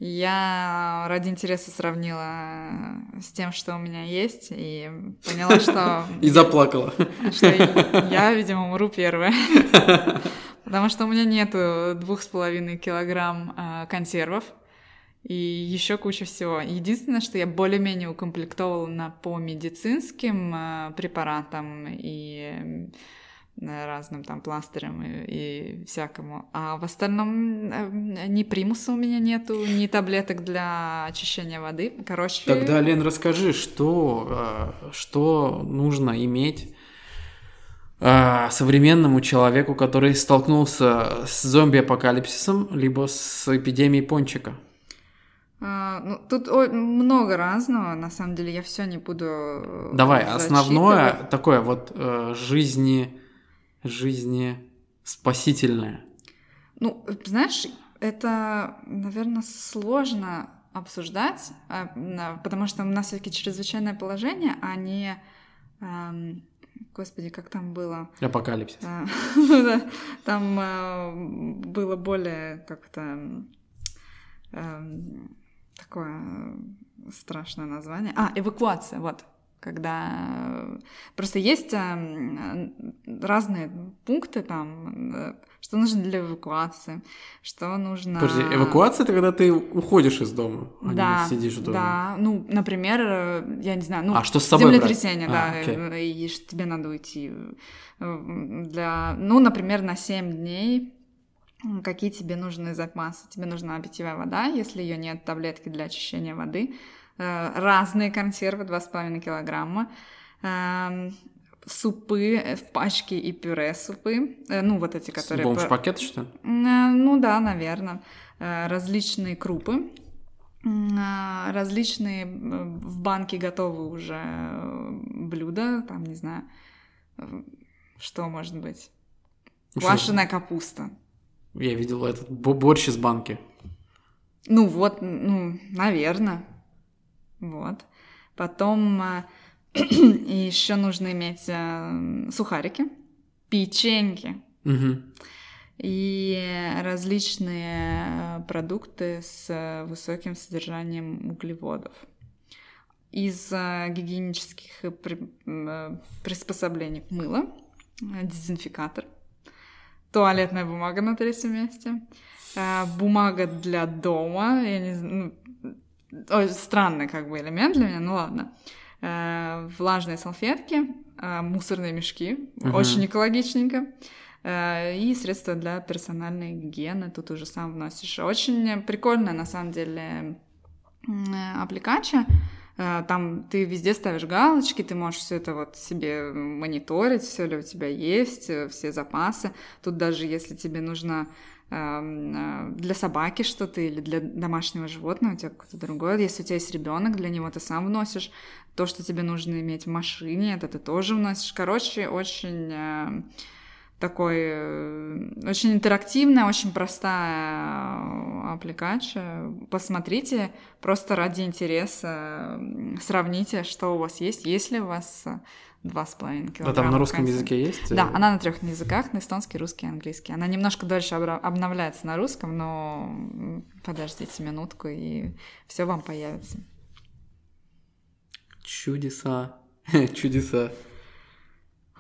Я ради интереса сравнила с тем, что у меня есть, и поняла, что... И заплакала. Что я, видимо, умру первая. Потому что у меня нету двух с половиной килограмм а, консервов и еще куча всего. Единственное, что я более-менее укомплектовала по медицинским а, препаратам и разным там пластырям и, и всякому. А в остальном э, ни примуса у меня нету, ни таблеток для очищения воды. Короче... Тогда, Лен, расскажи, что, э, что нужно иметь э, современному человеку, который столкнулся с зомби-апокалипсисом, либо с эпидемией пончика? А, ну, тут много разного, на самом деле я все не буду. Давай, основное такое вот э, жизни жизни спасительное? Ну, знаешь, это, наверное, сложно обсуждать, а, потому что у нас все-таки чрезвычайное положение, а не... Господи, как там было? Апокалипсис. А, ну да, там а, было более как-то такое страшное название. А, эвакуация, вот когда э, просто есть эм, разные пункты там, э, что нужно для эвакуации, что нужно... Подожди, эвакуация — это когда ты уходишь из дома, а да, не сидишь дома. Да, ну, например, э, я не знаю, ну, а что с собой землетрясение, брать? да, а, и тебе надо уйти для, ну, например, на 7 дней какие тебе нужны запасы. Тебе нужна питьевая вода, если ее нет, таблетки для очищения воды — Э, разные консервы, 2,5 килограмма, эм, супы э, в пачке и пюре супы, э, ну вот эти, которые... Бомж-пакет, что ли? Ну да, наверное. Различные крупы, различные в банке готовы уже блюда, там, не знаю, что может быть. Квашеная капуста. Я видел этот борщ из банки. Ну вот, ну, наверное. Вот. Потом э, еще нужно иметь э, сухарики, печеньки. Угу. И различные э, продукты с высоким содержанием углеводов. Из гигиенических приспособлений мыло, дезинфикатор, туалетная бумага на третьем месте, бумага для дома, я не знаю, ну, странный как бы элемент для меня, ну ладно. Э, влажные салфетки, э, мусорные мешки, угу. очень экологичненько. И средства для персональной гигиены тут уже сам вносишь. Очень прикольная, на самом деле, аппликация. Э, там ты везде ставишь галочки, ты можешь все это вот себе мониторить, все ли у тебя есть, э, все запасы. Тут даже если тебе нужно эм, э, для собаки что-то или для домашнего животного, у тебя какое-то другое. Если у тебя есть ребенок, для него ты сам вносишь то, что тебе нужно иметь в машине, это ты тоже вносишь. Короче, очень такой очень интерактивная, очень простая аппликация. Посмотрите, просто ради интереса сравните, что у вас есть, есть ли у вас два с половиной килограмма. А там на русском языке есть? Да, она на трех языках, на эстонский, русский английский. Она немножко дольше обновляется на русском, но подождите минутку, и все вам появится. Чудеса. Чудеса.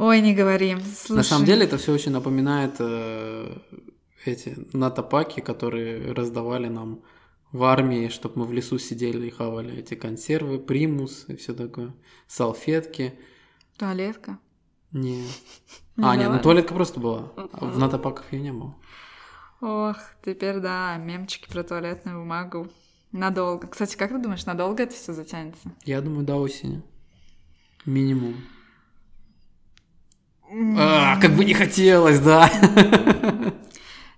Ой, не говори. Слушай. На самом деле это все очень напоминает э, эти натопаки, которые раздавали нам в армии, чтобы мы в лесу сидели и хавали эти консервы, примус и все такое, салфетки. Туалетка? Нет. Не а, нет, ну туалетка просто была. А в натопаках ее не было. Ох, теперь да, мемчики про туалетную бумагу. Надолго. Кстати, как ты думаешь, надолго это все затянется? Я думаю, до осени. Минимум. А, как бы не хотелось, да.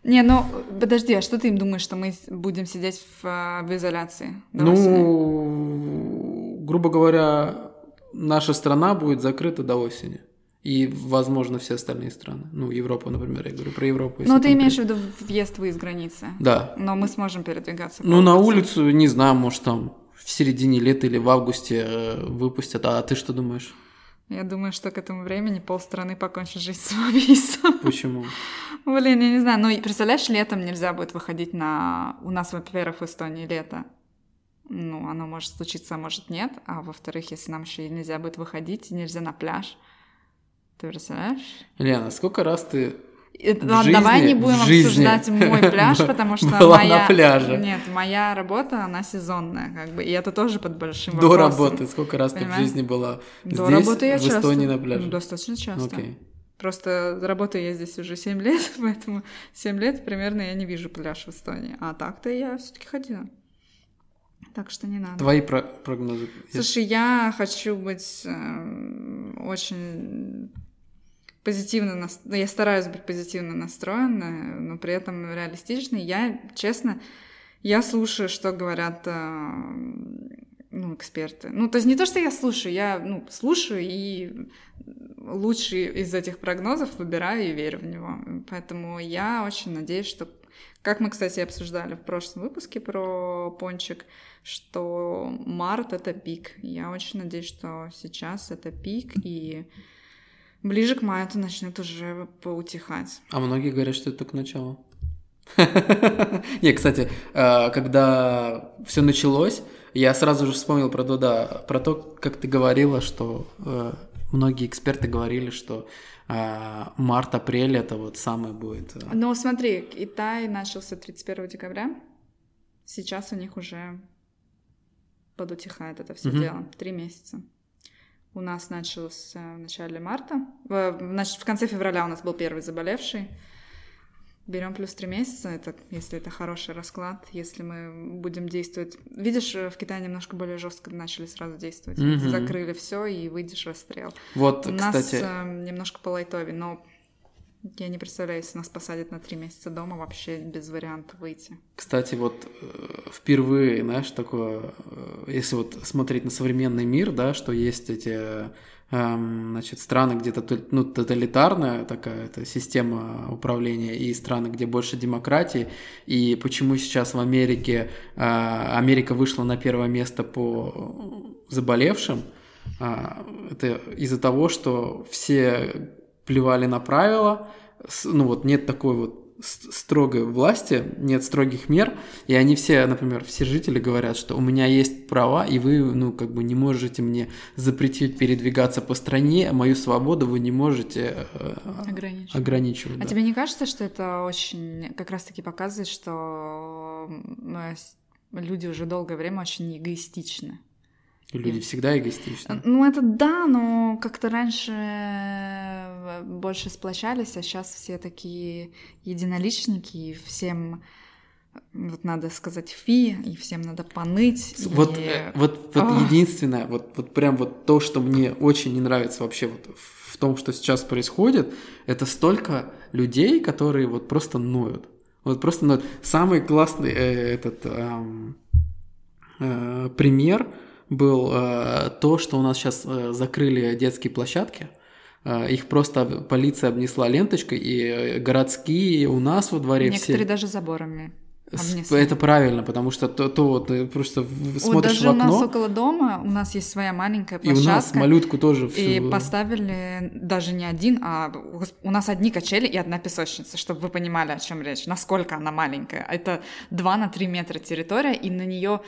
Не, ну подожди, а что ты им думаешь, что мы будем сидеть в, а, в изоляции? ну, грубо говоря, наша страна будет закрыта до осени. И, возможно, все остальные страны. Ну, Европа, например, я говорю про Европу. Ну, ты имеешь в виду въезд-выезд границы? Да. Но мы сможем передвигаться. Ну, на улицу, не знаю, может, там в середине лета или в августе э, выпустят. А ты что думаешь? Я думаю, что к этому времени полстраны покончит жизнь самоубийством. Почему? Блин, я не знаю. Ну, представляешь, летом нельзя будет выходить на... У нас, во-первых, в Эстонии лето. Ну, оно может случиться, а может нет. А во-вторых, если нам еще и нельзя будет выходить, нельзя на пляж. Ты представляешь? Лена, сколько раз ты Ладно, жизни, давай не будем обсуждать мой пляж, потому что была моя... на пляже. Нет, моя работа, она сезонная, как бы, и это тоже под большим До вопросом. работы сколько раз Понимаешь? ты в жизни была До здесь, работы я в Эстонии часто. на пляже? Ну, достаточно часто. Okay. Просто работаю я здесь уже 7 лет, поэтому 7 лет примерно я не вижу пляж в Эстонии. А так-то я все таки ходила. Так что не надо. Твои про прогнозы? Слушай, я хочу быть э, очень позитивно, нас... Ну, я стараюсь быть позитивно настроенной, но при этом реалистичной. Я, честно, я слушаю, что говорят э, ну, эксперты. Ну, то есть не то, что я слушаю, я ну, слушаю и лучший из этих прогнозов выбираю и верю в него. Поэтому я очень надеюсь, что, как мы, кстати, обсуждали в прошлом выпуске про пончик, что март — это пик. Я очень надеюсь, что сейчас это пик, и ближе к маю это начнет уже поутихать. А многие говорят, что это только начало. Не, кстати, э, когда все началось, я сразу же вспомнил про то, да, про то, как ты говорила, что э, многие эксперты говорили, что э, март-апрель это вот самое будет. Ну, смотри, Китай начался 31 декабря, сейчас у них уже подутихает это все дело, три месяца у нас начался в начале марта. Значит, в конце февраля у нас был первый заболевший. Берем плюс три месяца, это, если это хороший расклад, если мы будем действовать. Видишь, в Китае немножко более жестко начали сразу действовать. Mm-hmm. Закрыли все и выйдешь расстрел. Вот, У кстати... нас э, немножко по лайтове, но я не представляю, если нас посадят на три месяца дома, вообще без вариантов выйти. Кстати, вот э, впервые, знаешь, такое, э, если вот смотреть на современный мир, да, что есть эти эм, значит, страны, где то ну, тоталитарная такая это система управления, и страны, где больше демократии, и почему сейчас в Америке э, Америка вышла на первое место по заболевшим, это из-за того, что все плевали на правила, ну вот нет такой вот строгой власти, нет строгих мер, и они все, например, все жители говорят, что у меня есть права, и вы, ну, как бы не можете мне запретить передвигаться по стране, мою свободу вы не можете э, ограничивать. ограничивать а да. тебе не кажется, что это очень как раз-таки показывает, что люди уже долгое время очень эгоистичны? Люди всегда эгоистичны. Ну, это да, но как-то раньше больше сплочались, а сейчас все такие единоличники, и всем вот надо сказать фи, и всем надо поныть. Вот, и... Э, вот, вот единственное, вот, вот прям вот то, что мне очень не нравится вообще вот в том, что сейчас происходит, это столько людей, которые вот просто ноют. Вот просто ноют. Самый классный э, этот э, э, пример был э, то, что у нас сейчас э, закрыли детские площадки. Э, их просто полиция обнесла ленточкой, и э, городские у нас во дворе Некоторые все... даже заборами. Обнесли. Это правильно, потому что то, то вот ты просто смотришь вот даже в окно. у нас около дома у нас есть своя маленькая площадка. И у нас малютку тоже. Всю... И поставили даже не один, а у нас одни качели и одна песочница, чтобы вы понимали, о чем речь, насколько она маленькая. Это 2 на 3 метра территория, и на нее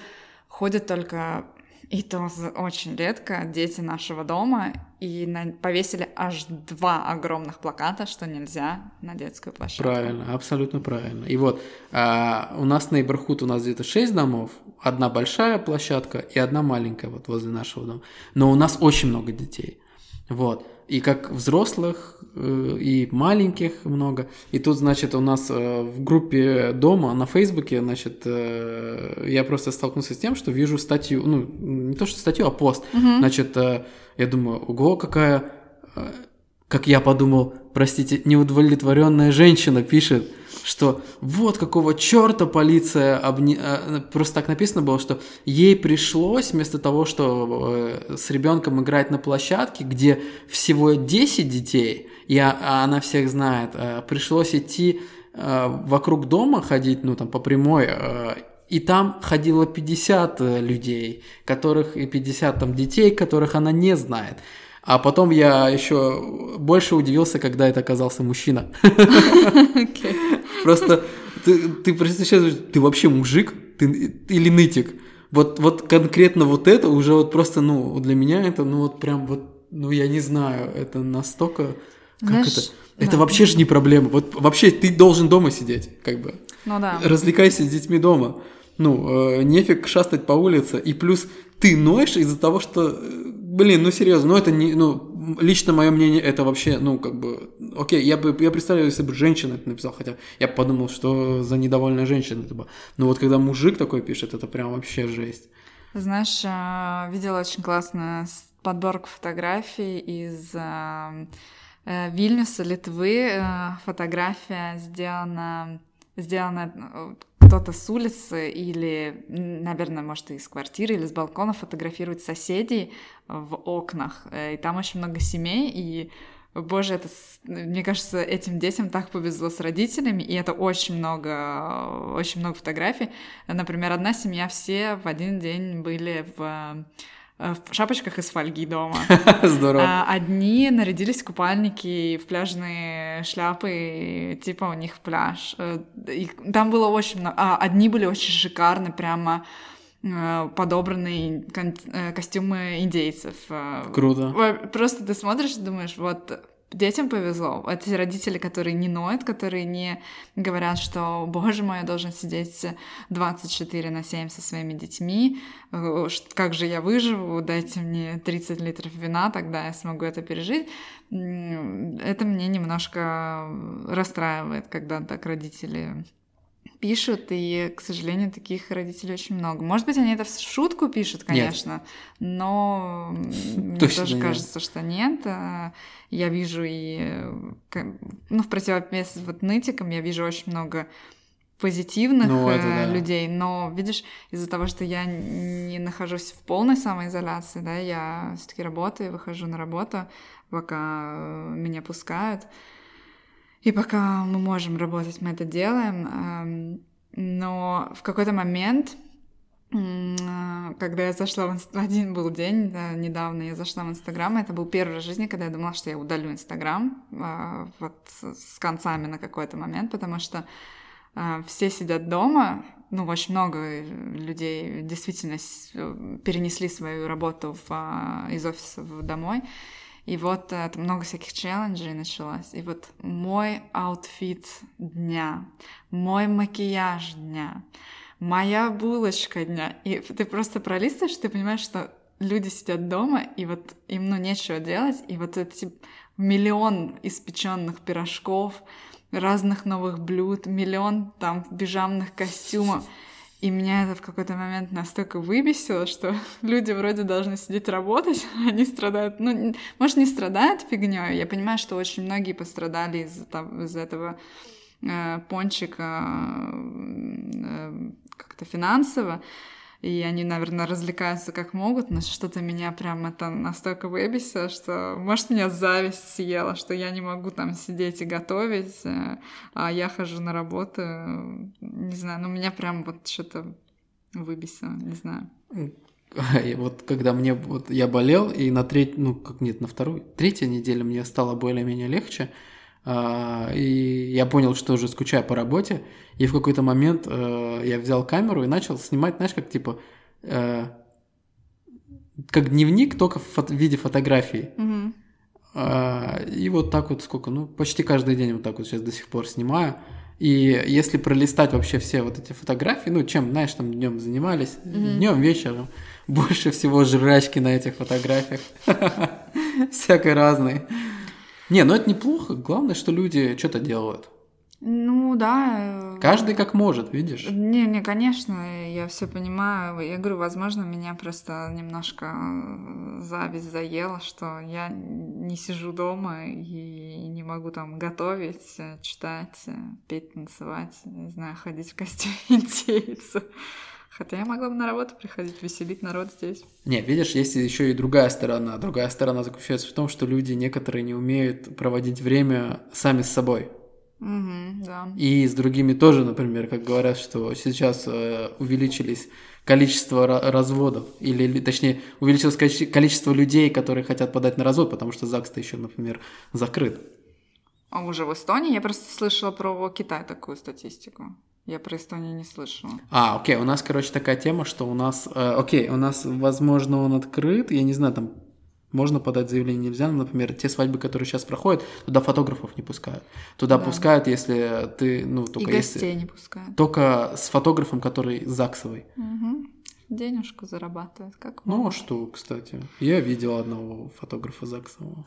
ходят только и то очень редко дети нашего дома, и на, повесили аж два огромных плаката, что нельзя на детскую площадку. Правильно, абсолютно правильно. И вот а, у нас на Ибрхут у нас где-то шесть домов, одна большая площадка и одна маленькая вот возле нашего дома. Но у нас очень много детей. Вот и как взрослых, э, и маленьких много. И тут, значит, у нас э, в группе дома на Фейсбуке, значит, э, я просто столкнулся с тем, что вижу статью, ну, не то что статью, а пост. Угу. Значит, я думаю, ого, какая, как я подумал, простите, неудовлетворенная женщина пишет что вот какого черта полиция обне... Э, просто так написано было, что ей пришлось вместо того, что э, с ребенком играть на площадке, где всего 10 детей, и а, она всех знает, э, пришлось идти вокруг дома ходить, ну там по прямой, и там ходило 50 людей, которых и 50 там детей, которых она не знает. А потом я еще больше удивился, когда это оказался мужчина. Просто ты, ты представляешь, ты вообще мужик ты, или нытик? Вот, вот конкретно вот это уже вот просто, ну, для меня это, ну, вот прям вот, ну, я не знаю, это настолько... Как Знаешь, это? Это да. вообще же не проблема. Вот вообще ты должен дома сидеть, как бы. Ну да. Развлекайся с детьми дома. Ну, э, нефиг шастать по улице. И плюс ты ноешь из-за того, что э, Блин, ну серьезно, ну это не, ну, лично мое мнение, это вообще, ну, как бы, окей, я бы, я представляю, если бы женщина это написал, хотя я подумал, что за недовольная женщина это бы. Но вот когда мужик такой пишет, это прям вообще жесть. Знаешь, а, видела очень классную подборку фотографий из э, Вильнюса, Литвы. Э, фотография сделана, сделана кто-то с улицы или, наверное, может, из квартиры или с балкона фотографирует соседей в окнах. Э, и там очень много семей, и Боже, это, мне кажется, этим детям так повезло с родителями, и это очень много, очень много фотографий. Например, одна семья, все в один день были в в шапочках из фольги дома. Здорово. А, одни нарядились в купальники, в пляжные шляпы, типа у них пляж. Э, и там было очень много... А, одни были очень шикарны, прямо э, подобранные костюмы индейцев. Круто. Просто ты смотришь и думаешь, вот детям повезло. Это родители, которые не ноют, которые не говорят, что, боже мой, я должен сидеть 24 на 7 со своими детьми, э, как же я выживу, дайте мне 30 литров вина, тогда я смогу это пережить. Это мне немножко расстраивает, когда так родители пишут, и, к сожалению, таких родителей очень много. Может быть, они это в шутку пишут, конечно, нет. но мне тоже нет. кажется, что нет. А, я вижу и, ну, в противовес вот нытикам, я вижу очень много позитивных ну, это, э, да. людей, но видишь, из-за того, что я не нахожусь в полной самоизоляции, да, я все-таки работаю, выхожу на работу, пока э, меня пускают, и пока мы можем работать, мы это делаем. Но в какой-то момент, когда я зашла в Инстаграм, один был день, да, недавно я зашла в Инстаграм, это был первый раз в жизни, когда я думала, что я удалю Инстаграм а, вот с концами на какой-то момент, потому что а, все сидят дома, ну, очень много людей действительно перенесли свою работу в, а, из офиса домой, и вот это много всяких челленджей началось. И вот мой outfit дня, мой макияж дня, моя булочка дня. И ты просто пролистываешь, ты понимаешь, что люди сидят дома, и вот им ну нечего делать, и вот эти миллион испеченных пирожков, разных новых блюд, миллион там пижамных костюмов. И меня это в какой-то момент настолько выбесило, что люди вроде должны сидеть работать, а они страдают. Ну, может, не страдают фигней. Я понимаю, что очень многие пострадали из, из этого э, пончика э, как-то финансово и они, наверное, развлекаются как могут, но что-то меня прям это настолько выбесило, что, может, меня зависть съела, что я не могу там сидеть и готовить, э, а я хожу на работу, не знаю, ну меня прям вот что-то выбесило, не знаю. Вот когда мне вот я болел, и на треть, ну как нет, на вторую, третья неделя мне стало более-менее легче, и я понял, что уже скучаю по работе. И в какой-то момент э, я взял камеру и начал снимать, знаешь, как типа э, как дневник, только в виде фотографий. Mm-hmm. И вот так вот сколько, ну, почти каждый день вот так вот сейчас до сих пор снимаю. И если пролистать вообще все вот эти фотографии, ну, чем, знаешь, там днем занимались, mm-hmm. днем, вечером, больше всего жрачки на этих фотографиях. Всякой разной. Не, ну это неплохо. Главное, что люди что-то делают. Ну да. Каждый как может, видишь? Не, не, конечно, я все понимаю. Я говорю, возможно, меня просто немножко э, зависть заела, что я не сижу дома и не могу там готовить, э, читать, э, петь, танцевать, не знаю, ходить в костюме индейца. Хотя я могла бы на работу приходить, веселить народ здесь. Не, видишь, есть еще и другая сторона. Другая сторона заключается в том, что люди некоторые не умеют проводить время сами с собой. Угу, да. И с другими тоже, например, как говорят, что сейчас э, увеличились количество разводов, или точнее увеличилось количество людей, которые хотят подать на развод, потому что ЗАГС-то еще, например, закрыт. А уже в Эстонии? Я просто слышала про Китай такую статистику. Я про Эстонию не слышала. А, окей, у нас, короче, такая тема, что у нас, э, окей, у нас, возможно, он открыт, я не знаю, там можно подать заявление, нельзя. Например, те свадьбы, которые сейчас проходят, туда фотографов не пускают. Туда да. пускают, если ты, ну, только И гостей если... не пускают. Только с фотографом, который ЗАГСовый. Угу. Денежку зарабатывает, как Ну, а что, кстати. Я видел одного фотографа ЗАГСового.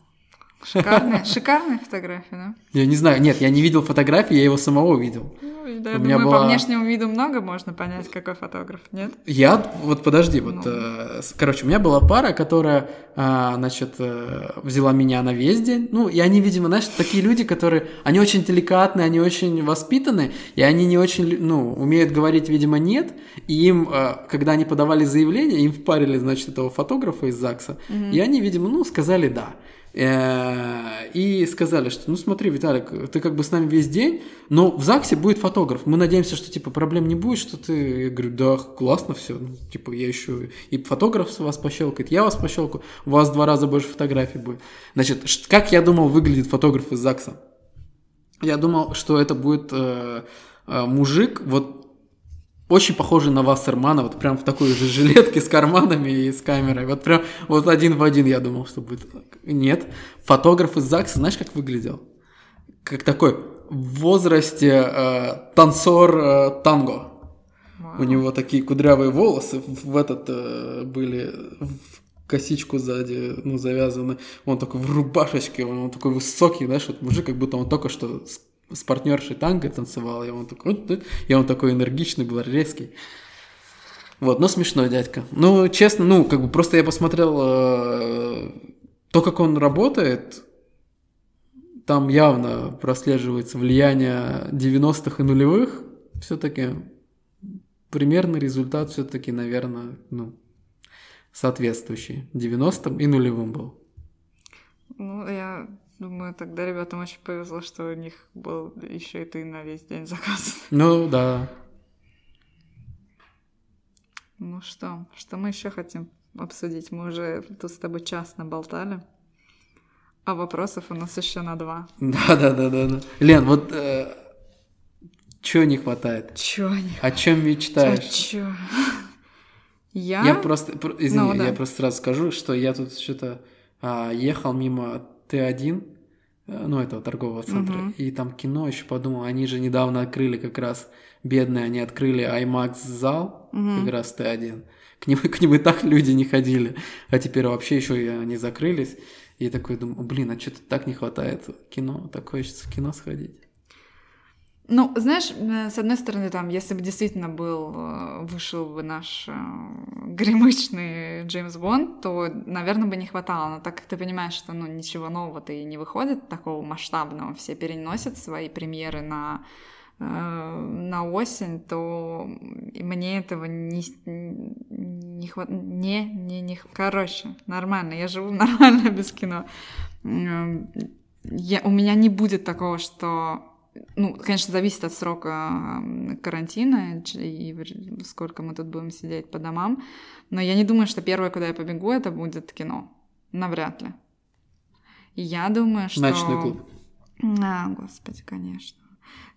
Шикарная, шикарная фотография, да? Я не знаю, нет, я не видел фотографии, я его самого видел. Ну, да, я думаю, была... по внешнему виду много можно понять, какой фотограф, нет? Я, вот подожди, вот, ну. э, короче, у меня была пара, которая, э, значит, э, взяла меня на весь день, ну, и они, видимо, знаешь, такие люди, которые, они очень деликатные, они очень воспитаны, и они не очень, ну, умеют говорить, видимо, нет, и им, э, когда они подавали заявление, им впарили, значит, этого фотографа из ЗАГСа, угу. и они, видимо, ну, сказали «да». Э, и сказали, что ну смотри, Виталик, ты как бы с нами весь день, но в ЗАГСе будет фотограф. Мы надеемся, что типа проблем не будет, что ты. Я говорю, да, классно все. Ну, типа, я еще и фотограф с вас пощелкает, я вас пощелкаю, у вас два раза больше фотографий будет. Значит, как я думал, выглядит фотограф из ЗАГСа? Я думал, что это будет э, э, мужик, вот очень похожий на Вассермана, вот прям в такой же жилетке с карманами и с камерой. Вот прям вот один в один я думал, что будет. Нет. Фотограф из ЗАГСа, знаешь, как выглядел? Как такой в возрасте э, танцор э, танго. Wow. У него такие кудрявые волосы в этот э, были в косичку сзади, ну, завязаны. Он такой в рубашечке, он такой высокий, знаешь, вот мужик, как будто он только что с партнершей танго танцевал, и он такой, и он такой энергичный был, резкий. Вот, но смешной дядька. Ну, честно, ну, как бы просто я посмотрел э, то, как он работает, там явно прослеживается влияние 90-х и нулевых. Все-таки примерный результат все-таки, наверное, ну, соответствующий 90-м и нулевым был. Ну, я Думаю, тогда ребятам очень повезло, что у них был еще и ты на весь день заказ. Ну да. Ну что, что мы еще хотим обсудить? Мы уже тут с тобой час наболтали. А вопросов у нас еще на два. Да, да, да, да, да. Лен, вот э, чего не хватает? Чего не хватает? О чем мечтаешь? А чё? Я? Я просто, извини, ну, да. я просто сразу скажу, что я тут что-то а, ехал мимо Т1, э, ну, этого торгового центра, угу. и там кино еще подумал, они же недавно открыли как раз, бедные, они открыли IMAX зал, угу. как раз Т1. К нему, к нему и так люди не ходили, а теперь вообще еще и они закрылись. И такой думаю, блин, а что-то так не хватает кино, так хочется в кино сходить. Ну, знаешь, э, с одной стороны, там, если бы действительно был, э, вышел бы наш э, гремычный Джеймс Бонд, то, наверное, бы не хватало. Но так как ты понимаешь, что, ну, ничего нового-то и не выходит такого масштабного, все переносят свои премьеры на на осень, то мне этого не, не хватает. Не, не, не... Короче, нормально. Я живу нормально без кино. Я, у меня не будет такого, что ну, конечно, зависит от срока карантина и сколько мы тут будем сидеть по домам. Но я не думаю, что первое, куда я побегу, это будет кино. Навряд ли. И я думаю, что... Ночной клуб. А, господи, конечно.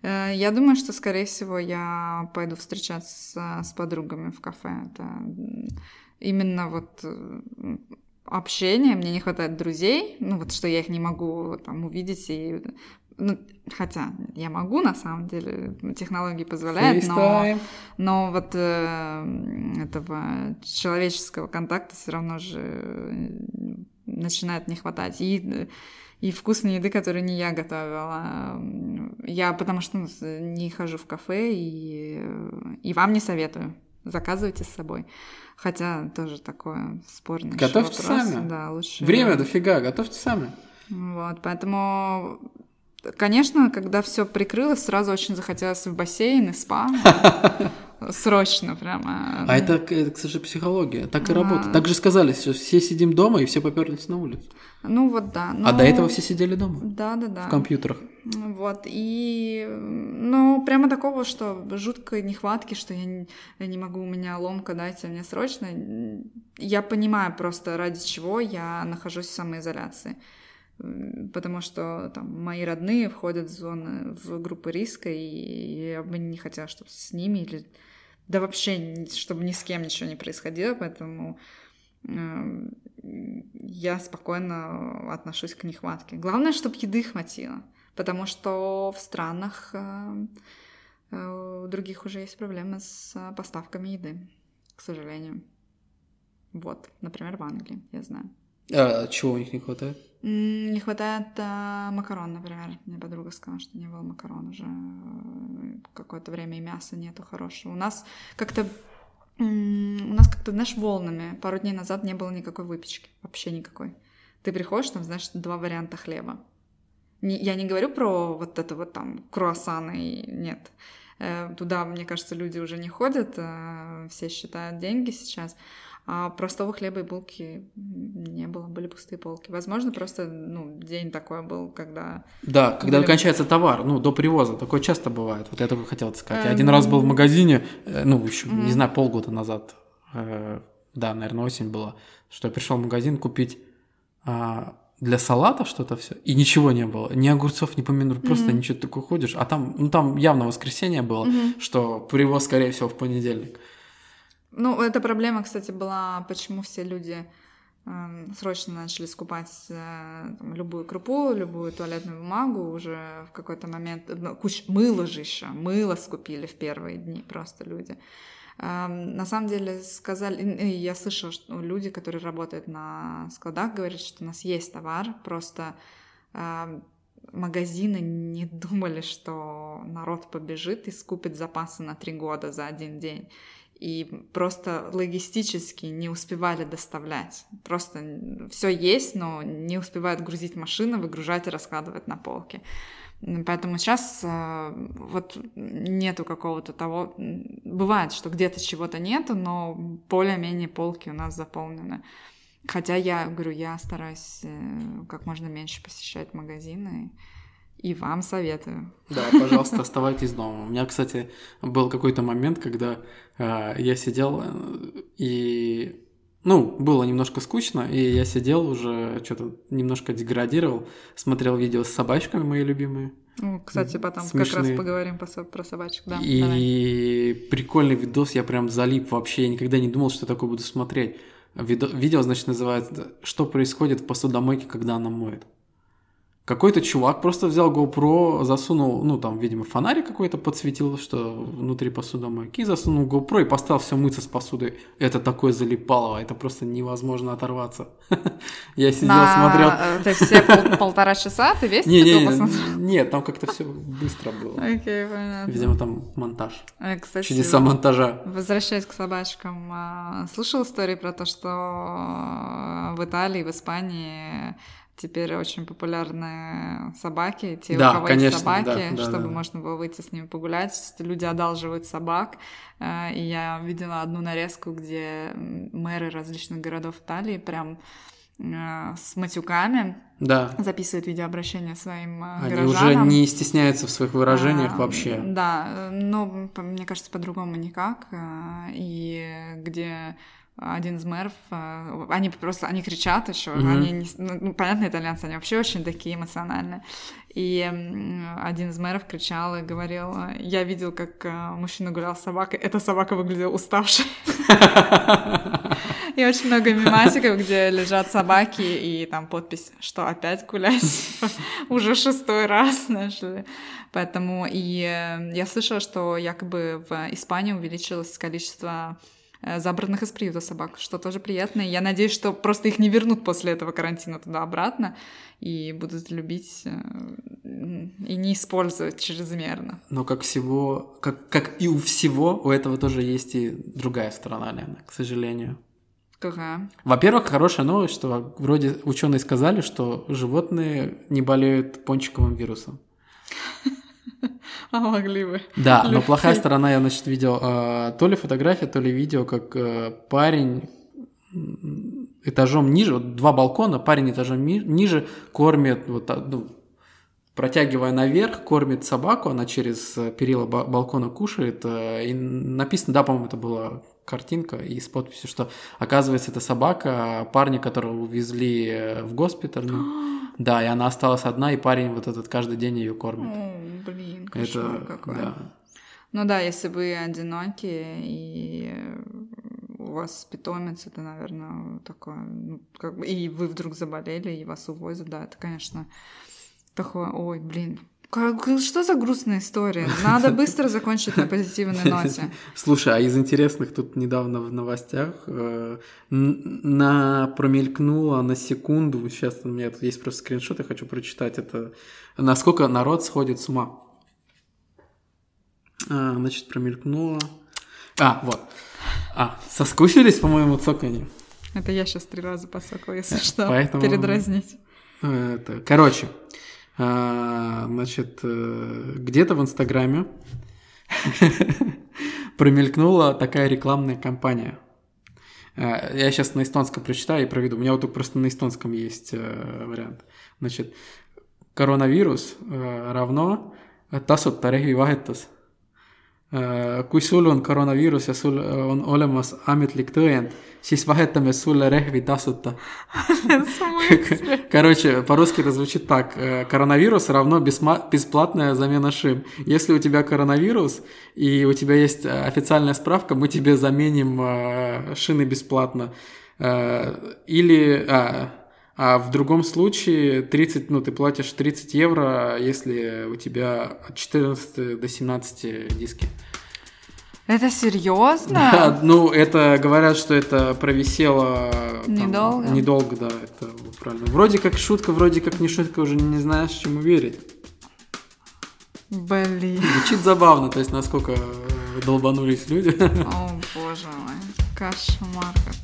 Э, я думаю, что, скорее всего, я пойду встречаться с, с подругами в кафе. Это именно вот э, общение, мне не хватает друзей, ну вот что я их не могу там увидеть и ну, хотя я могу, на самом деле, технологии позволяют, но, но вот э, этого человеческого контакта все равно же начинает не хватать. И, и вкусной еды, которую не я готовила. Я потому что ну, не хожу в кафе и, и вам не советую. Заказывайте с собой. Хотя тоже такое спорное Готовьте вопрос. сами. Да, лучше. Время дофига, готовьте сами. Вот, поэтому Конечно, когда все прикрылось, сразу очень захотелось в бассейн и спа. Срочно прямо. А это, это, кстати, психология. Так и работает. Так же сказали, что все сидим дома и все поперлись на улицу. Ну вот да. Но... А до этого все сидели дома? Да, да, да. В компьютерах. Вот. И, ну, прямо такого, что жуткой нехватки, что я не, я не могу, у меня ломка, дайте мне срочно. Я понимаю просто, ради чего я нахожусь в самоизоляции потому что там мои родные входят в зоны, в группы риска, и я бы не хотела, чтобы с ними или да вообще, чтобы ни с кем ничего не происходило, поэтому э, я спокойно отношусь к нехватке. Главное, чтобы еды хватило, потому что в странах э, э, у других уже есть проблемы с поставками еды, к сожалению. Вот, например, в Англии, я знаю. А чего у них не хватает? Не хватает а, макарон, например. Мне подруга сказала, что не было макарон уже э, какое-то время, и мяса нету хорошего. У нас как-то у нас как-то, знаешь, волнами. Пару дней назад не было никакой выпечки, вообще никакой. Ты приходишь, там, знаешь, два варианта хлеба. Не, я не говорю про вот это вот там круассаны, нет. Э, туда, мне кажется, люди уже не ходят, э, все считают деньги сейчас. А простого хлеба и булки не было, были пустые полки. Возможно, просто ну, день такой был, когда... Да, когда были... кончается товар, ну, до привоза. Такое часто бывает. Вот я только хотел сказать. Я один раз был в магазине, э, ну, еще, не знаю, полгода назад, э, да, наверное, осень была, что я пришел в магазин купить а, для салата что-то все, и ничего не было, ни огурцов, ни помидор, просто mm-hmm. ничего такое ходишь, а там, ну там явно воскресенье было, mm-hmm. что привоз, скорее всего, в понедельник. Ну, эта проблема, кстати, была, почему все люди э, срочно начали скупать э, там, любую крупу, любую туалетную бумагу уже в какой-то момент. Ну, куч... Мыло же еще, мыло скупили в первые дни просто люди. Э, на самом деле сказали, я слышала, что люди, которые работают на складах, говорят, что у нас есть товар, просто э, магазины не думали, что народ побежит и скупит запасы на три года за один день и просто логистически не успевали доставлять. Просто все есть, но не успевают грузить машины, выгружать и раскладывать на полке. Поэтому сейчас э, вот нету какого-то того... Бывает, что где-то чего-то нету, но более-менее полки у нас заполнены. Хотя я говорю, я стараюсь э, как можно меньше посещать магазины. И вам советую. Да, пожалуйста, оставайтесь дома. У меня, кстати, был какой-то момент, когда э, я сидел э, и ну, было немножко скучно, и я сидел уже, что-то немножко деградировал, смотрел видео с собачками мои любимые. Ну, кстати, потом Смешные. как раз поговорим про собачек, да. И давай. прикольный видос, я прям залип вообще, я никогда не думал, что такое буду смотреть. Видео значит, называется «Что происходит в посудомойке, когда она моет?» Какой-то чувак просто взял GoPro, засунул, ну там, видимо, фонарик какой-то подсветил, что внутри посудомойки, засунул GoPro и поставил все мыться с посудой. Это такое залипало, это просто невозможно оторваться. Я сидел, смотрел. Э, то есть все пол- полтора часа ты весь не, не, не, Нет, там как-то все быстро было. Окей, понятно. Видимо, там монтаж. Э, кстати, Чудеса монтажа. Возвращаясь к собачкам, а, слышал истории про то, что в Италии, в Испании теперь очень популярны собаки, те, да, у кого конечно, есть собаки, да, чтобы да. можно было выйти с ними погулять. Люди одалживают собак. Э, и я видела одну нарезку, где мэры различных городов Италии прям э, с матюками да. записывают видеообращение своим э, Они горожанам. уже не стесняются в своих выражениях а, вообще. Да, но мне кажется, по-другому никак. И где один из мэров, э, они просто, они кричат еще, mm-hmm. они, не, ну, ну, понятно, итальянцы, они вообще очень такие эмоциональные. И один из мэров кричал и говорил, я видел, как э, мужчина гулял с собакой, эта собака выглядела уставшей. И очень много мемасиков, где лежат собаки, и там подпись, что опять гулять, уже шестой раз нашли. Поэтому и э, я слышала, что якобы в Испании увеличилось количество забранных из приюта собак, что тоже приятно. И я надеюсь, что просто их не вернут после этого карантина туда обратно и будут любить э, и не использовать чрезмерно. Но как всего, как, как и у всего, у этого тоже есть и другая сторона, Лена, к сожалению. Какая? Во-первых, хорошая новость, что вроде ученые сказали, что животные не болеют пончиковым вирусом. А могли бы. Да, но плохая сторона, я, значит, видел э, то ли фотография, то ли видео, как э, парень этажом ниже, вот два балкона, парень этажом ниже кормит, вот, а, ну, протягивая наверх, кормит собаку, она через э, перила балкона кушает, э, и написано, да, по-моему, это была картинка и с подписью, что оказывается это собака парня, которого увезли в госпиталь, ну, да, и она осталась одна, и парень вот этот каждый день ее кормит. О, блин, кошмар это, какой. Да. Ну да, если вы одиноки и у вас питомец, это, наверное, такое, ну, как бы, и вы вдруг заболели, и вас увозят, да, это, конечно, такое, ой, блин, как, что за грустная история? Надо быстро закончить на позитивной ноте. Слушай, а из интересных тут недавно в новостях э, на промелькнуло на секунду, сейчас у меня тут есть просто скриншот, я хочу прочитать это, насколько народ сходит с ума. А, значит, промелькнуло. А, вот. А, соскучились по моему цоканью? Это я сейчас три раза посокала, если что, Поэтому... передразнить. Это... Короче, значит, э, где-то в Инстаграме промелькнула такая рекламная кампания. А, я сейчас на эстонском прочитаю и проведу. У меня вот тут просто на эстонском есть э, вариант. Значит, коронавирус э, равно tasuta rehvivahetus Äh, kui sul on koroonaviirus ja sul äh, on olemas ametlik tõend, siis vahetame sulle rehvi tasuta. Короче, по-русски это звучит так. Э, коронавирус равно бесплатная замена шин. Если у тебя коронавирус и у тебя есть официальная справка, мы тебе заменим шины бесплатно. Или... А, а в другом случае 30, ну, ты платишь 30 евро, если у тебя от 14 до 17 диски. Это серьезно? Да, ну это говорят, что это провисело там, недолго. Недолго, да, это правильно. Вроде как шутка, вроде как не шутка, уже не знаешь, чему верить. Блин. Звучит забавно, то есть насколько долбанулись люди. О боже мой, кошмар какой.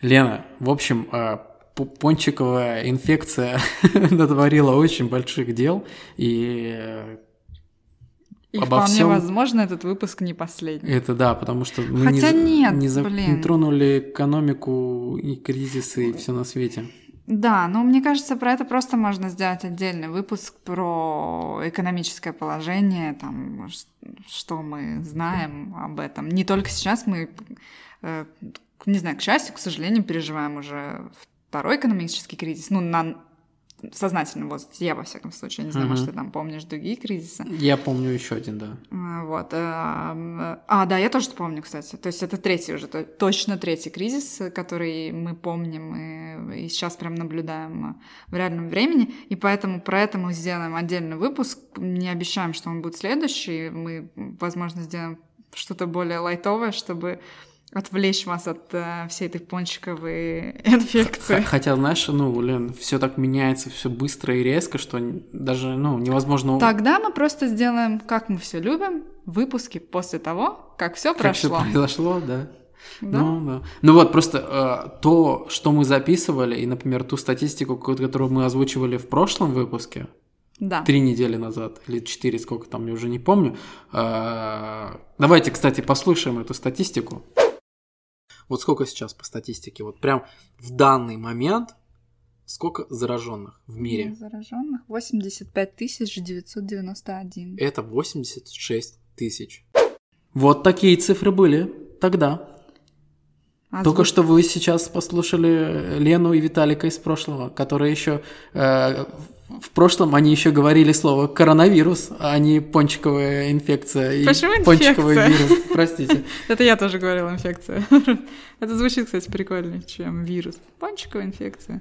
Лена, в общем, э, пончиковая инфекция натворила очень больших дел, и э, и обо вполне всем... возможно, этот выпуск не последний. Это да, потому что мы Хотя не, нет, не, за... блин. не тронули экономику и кризисы и все на свете. Да, но мне кажется, про это просто можно сделать отдельный выпуск про экономическое положение, там, что мы знаем об этом. Не только сейчас мы э, не знаю, к счастью, к сожалению, переживаем уже второй экономический кризис, ну, на сознательном возрасте, я во всяком случае, не знаю, mm-hmm. может, ты там помнишь другие кризисы. Я помню еще один, да. А, вот. А, а, да, я тоже помню, кстати. То есть это третий уже, точно третий кризис, который мы помним и, и сейчас прям наблюдаем в реальном времени, и поэтому про это мы сделаем отдельный выпуск. Не обещаем, что он будет следующий, мы, возможно, сделаем что-то более лайтовое, чтобы отвлечь вас от э, всей этой пончиковой инфекции. Хотя, знаешь, ну, блин, все так меняется, все быстро и резко, что даже, ну, невозможно... Тогда мы просто сделаем, как мы все любим, выпуски после того, как все прошло. Как все произошло, да. Да? Ну, да. Ну вот, просто э, то, что мы записывали, и, например, ту статистику, которую мы озвучивали в прошлом выпуске, да. три недели назад, или четыре, сколько там, я уже не помню. Э, давайте, кстати, послушаем эту статистику. Вот сколько сейчас по статистике? Вот прям в данный момент сколько зараженных в мире? Зараженных 85 991. Это 86 тысяч. Вот такие цифры были тогда. А Только звук... что вы сейчас послушали Лену и Виталика из прошлого, которые еще э, в прошлом они еще говорили слово коронавирус, а не пончиковая инфекция. Почему и пончиковый вирус, простите. Это я тоже говорила инфекция. Это звучит, кстати, прикольнее, чем вирус. Пончиковая инфекция.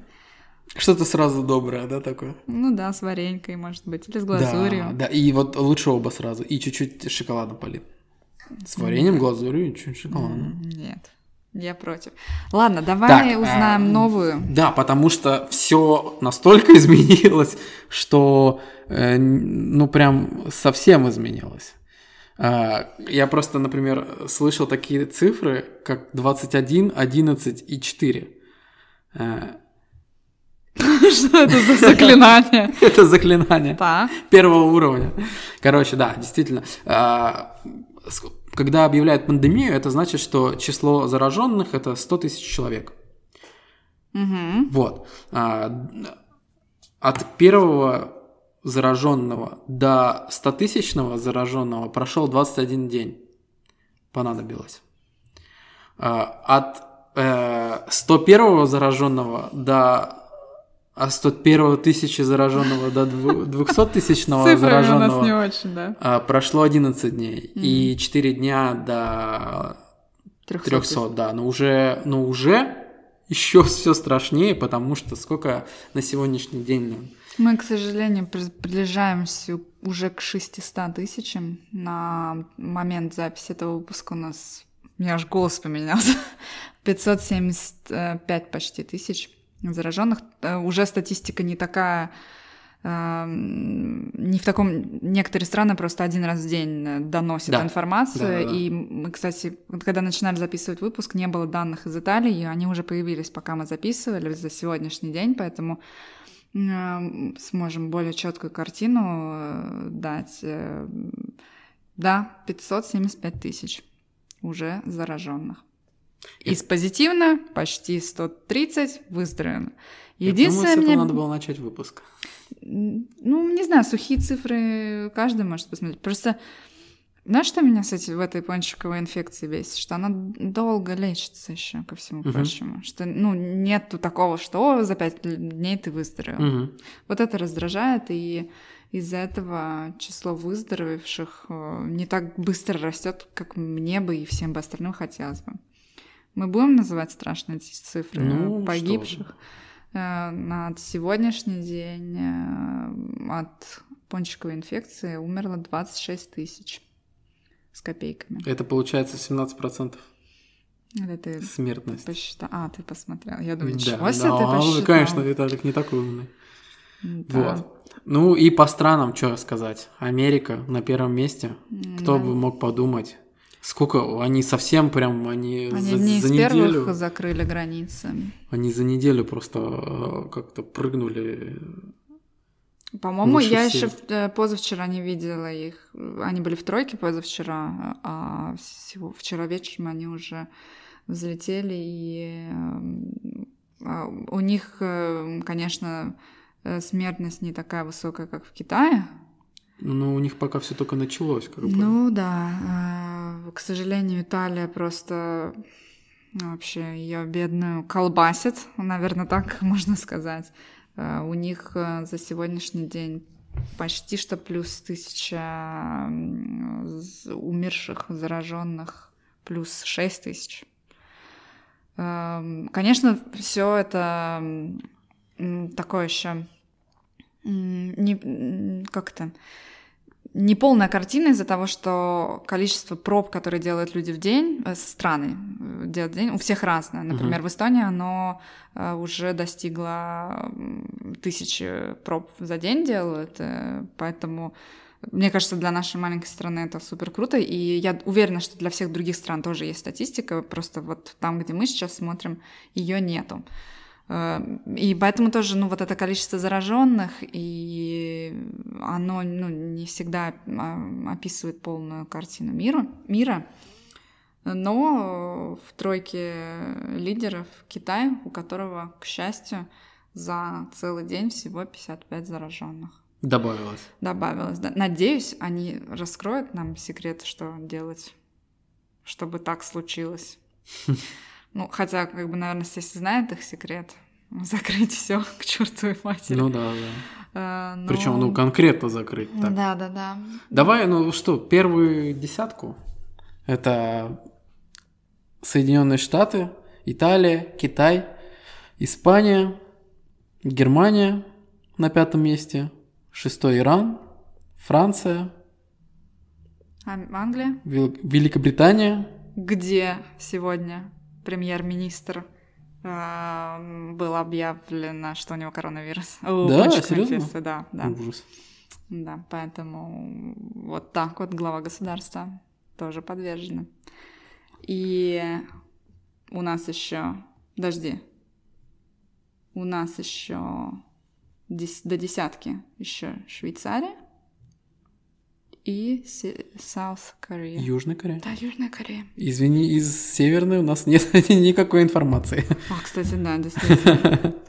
Что-то сразу доброе, да, такое? Ну да, с варенькой, может быть, или с глазурью. Да, да, и вот лучше оба сразу, и чуть-чуть шоколада полит. С вареньем, глазурью и чуть шоколадом. Нет. Я против. Ладно, давай так, узнаем а, новую. Да, потому что все настолько изменилось, что э, ну прям совсем изменилось. Э, я просто, например, слышал такие цифры, как 21, 11 и 4. Э, что это за заклинание? Это заклинание. Первого уровня. Короче, да, действительно. Когда объявляют пандемию, это значит, что число зараженных это 100 тысяч человек. Угу. Вот. А, от первого зараженного до 100 тысячного зараженного прошел 21 день. Понадобилось. А, от э, 101 зараженного до а 101 тысячи зараженного до 200 тысячного зараженного у нас не очень, да. А, прошло 11 дней. Mm-hmm. И 4 дня до 300, 300 да. Но уже, но уже еще все страшнее, потому что сколько на сегодняшний день... Мы, к сожалению, приближаемся уже к 600 тысячам. На момент записи этого выпуска у нас... У меня аж голос поменялся. 575 почти тысяч зараженных. Э, уже статистика не такая, эм, не в таком... Некоторые страны просто один раз в день э, доносят да. информацию. Да, да, да. И мы, кстати, когда начинали записывать выпуск, не было данных из Италии, и они уже появились, пока мы записывали за сегодняшний день, поэтому э, сможем более четкую картину дать. Да, 575 тысяч уже зараженных. Из позитивно почти 130 выздоровлено. Единственное, Я думаю, с мне... надо было начать выпуск. Ну, не знаю, сухие цифры каждый может посмотреть. Просто знаешь, что меня, кстати, в этой пончиковой инфекции бесит? Что она долго лечится еще, ко всему uh-huh. прочему. Что, ну, нету такого, что за пять дней ты выздоровел. Uh-huh. Вот это раздражает, и из-за этого число выздоровевших э, не так быстро растет, как мне бы и всем бы остальным хотелось бы. Мы будем называть страшные цифры ну, погибших. Э, на сегодняшний день э, от пончиковой инфекции умерло 26 тысяч с копейками. Это получается 17%. Это ты Смертность. Посчитал. А, ты посмотрел. Я думаю, ничего да, себе да, ты посчитал. конечно, Виталик не такой умный. Да. Вот. Ну и по странам, что сказать. Америка на первом месте. Кто да. бы мог подумать. Сколько? Они совсем прям, они, они за, не за из неделю... первых закрыли границы. Они за неделю просто э, как-то прыгнули. По-моему, я еще э, позавчера не видела их. Они были в тройке позавчера, а всего вчера вечером они уже взлетели, и э, у них, конечно, смертность не такая высокая, как в Китае, ну, у них пока все только началось, как бы. Ну да. К сожалению, Италия просто вообще ее бедную колбасит, наверное, так можно сказать. Э, у них э, за сегодняшний день почти что плюс тысяча умерших, зараженных, плюс шесть тысяч. Эм, конечно, все это такое еще не как то не полная картина из-за того, что количество проб, которые делают люди в день, э, страны э, делают в день, у всех разное. Например, uh-huh. в Эстонии оно э, уже достигло тысячи проб за день делают, поэтому мне кажется, для нашей маленькой страны это супер круто, и я уверена, что для всех других стран тоже есть статистика, просто вот там, где мы сейчас смотрим, ее нету. Эм, и поэтому тоже, ну, вот это количество зараженных, и оно, ну, не всегда а, описывает полную картину мира, мира. Но в тройке лидеров Китай, у которого, к счастью, за целый день всего 55 зараженных. Добавилось. Добавилось, да. Надеюсь, они раскроют нам секрет, что делать, чтобы так случилось. Ну, хотя, как бы, наверное, все знают их секрет. Закрыть все к чертовой матери. Ну да, да. А, но... Причем, ну, конкретно закрыть. Так. Да, да, да. Давай, ну что, первую десятку. Это Соединенные Штаты, Италия, Китай, Испания, Германия на пятом месте, шестой Иран, Франция, Англия, Великобритания. Где сегодня премьер-министр было объявлено, что у него коронавирус. Да, серьезно? Да, да. Ужас. Да, поэтому вот так вот глава государства тоже подвержена. И у нас еще, подожди, у нас еще до десятки еще Швейцария, и South Korea. Южная Корея? Да, Южная Корея. Извини, из Северной у нас нет никакой информации. А, кстати, да, действительно.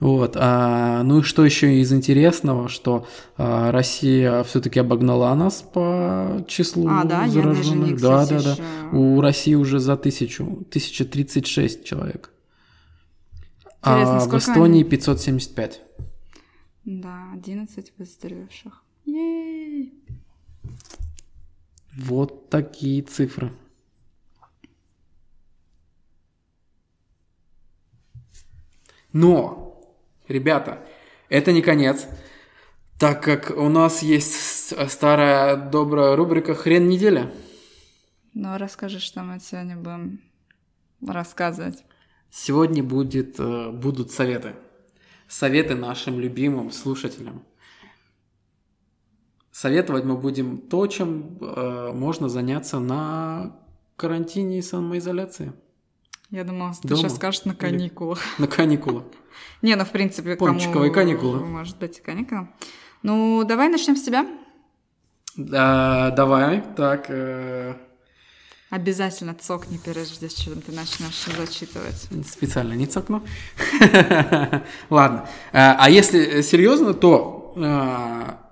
Вот. А, ну и что еще из интересного, что а, Россия все-таки обогнала нас по числу а, да? зараженных. Я да, да, да. Еще... У России уже за тысячу, 1036 человек. Интересно, а в Эстонии они? 575. Да, 11 выздоровевших. Ей! Вот такие цифры. Но, ребята, это не конец, так как у нас есть старая добрая рубрика «Хрен недели». Ну, расскажи, что мы сегодня будем рассказывать. Сегодня будет, э, будут советы. Советы нашим любимым слушателям – Советовать мы будем то, чем э, можно заняться на карантине и самоизоляции. Я думала, ты Дома. сейчас скажешь на каникулах. Или на каникулах. Не, ну в принципе, Пончиковые каникулы. Может быть, каникулы. Ну, давай начнем с тебя. Да, давай. Так. Э... Обязательно цокни, прежде чем ты начнешь зачитывать. Специально не цокну. Ладно. Э, а если серьезно, то э, Э,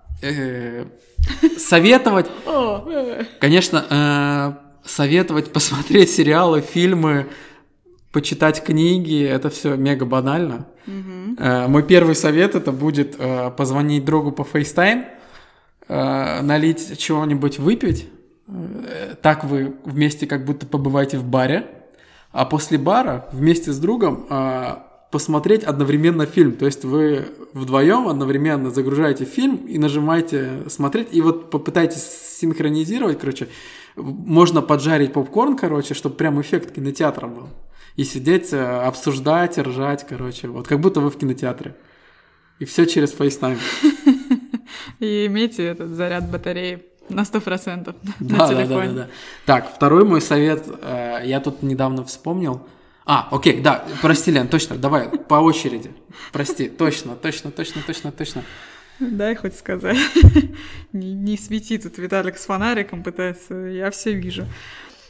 советовать, конечно, э, советовать посмотреть сериалы, фильмы, почитать книги, это все мега банально. Э, мой первый совет это будет позвонить другу по FaceTime, налить чего-нибудь выпить. Так вы вместе как будто побываете в баре, а после бара вместе с другом посмотреть одновременно фильм. То есть вы вдвоем одновременно загружаете фильм и нажимаете смотреть, и вот попытайтесь синхронизировать, короче. Можно поджарить попкорн, короче, чтобы прям эффект кинотеатра был. И сидеть, э, обсуждать, ржать, короче. Вот как будто вы в кинотеатре. И все через FaceTime. И имейте этот заряд батареи на сто процентов на да, телефоне. Да, да, да. Так, второй мой совет, э, я тут недавно вспомнил. А, окей, да, прости, Лен, точно, давай по очереди. Прости, точно, точно, точно, точно, точно. Дай хоть сказать. не, не свети тут Виталик с фонариком пытается, я все вижу.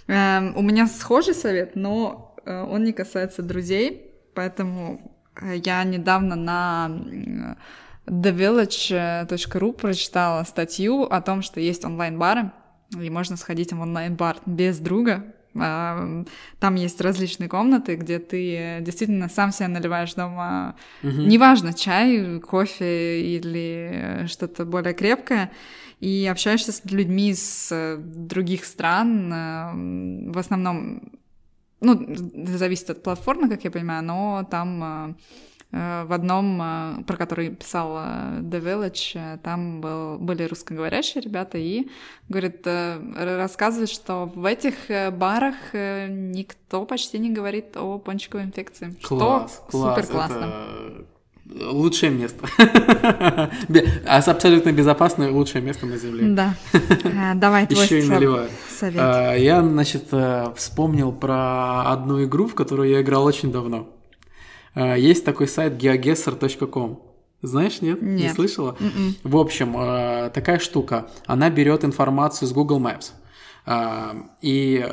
Эм, у меня схожий совет, но э, он не касается друзей, поэтому э, я недавно на thevillage.ru прочитала статью о том, что есть онлайн-бары, и можно сходить в онлайн-бар без друга, там есть различные комнаты, где ты действительно сам себя наливаешь дома. Угу. Неважно, чай, кофе или что-то более крепкое. И общаешься с людьми из э, других стран. В основном, ну, зависит от платформы, как я понимаю, но там Э, в одном, э, про который писал э, The Village, там был, были русскоговорящие ребята, и, говорит, рассказывает, что в этих барах никто почти не говорит о пончиковой инфекции. Класс, что класс, супер классно. Это лучшее место. А абсолютно безопасное лучшее место на Земле. Да. Давай твой Еще и наливаю. совет. Я, значит, вспомнил про одну игру, в которую я играл очень давно. А, есть такой сайт geoguessr.com. Знаешь, нет? Нет. Не слышала? Mm-mm. М-м. В общем, а, такая штука. Она берет информацию с Google Maps. А, и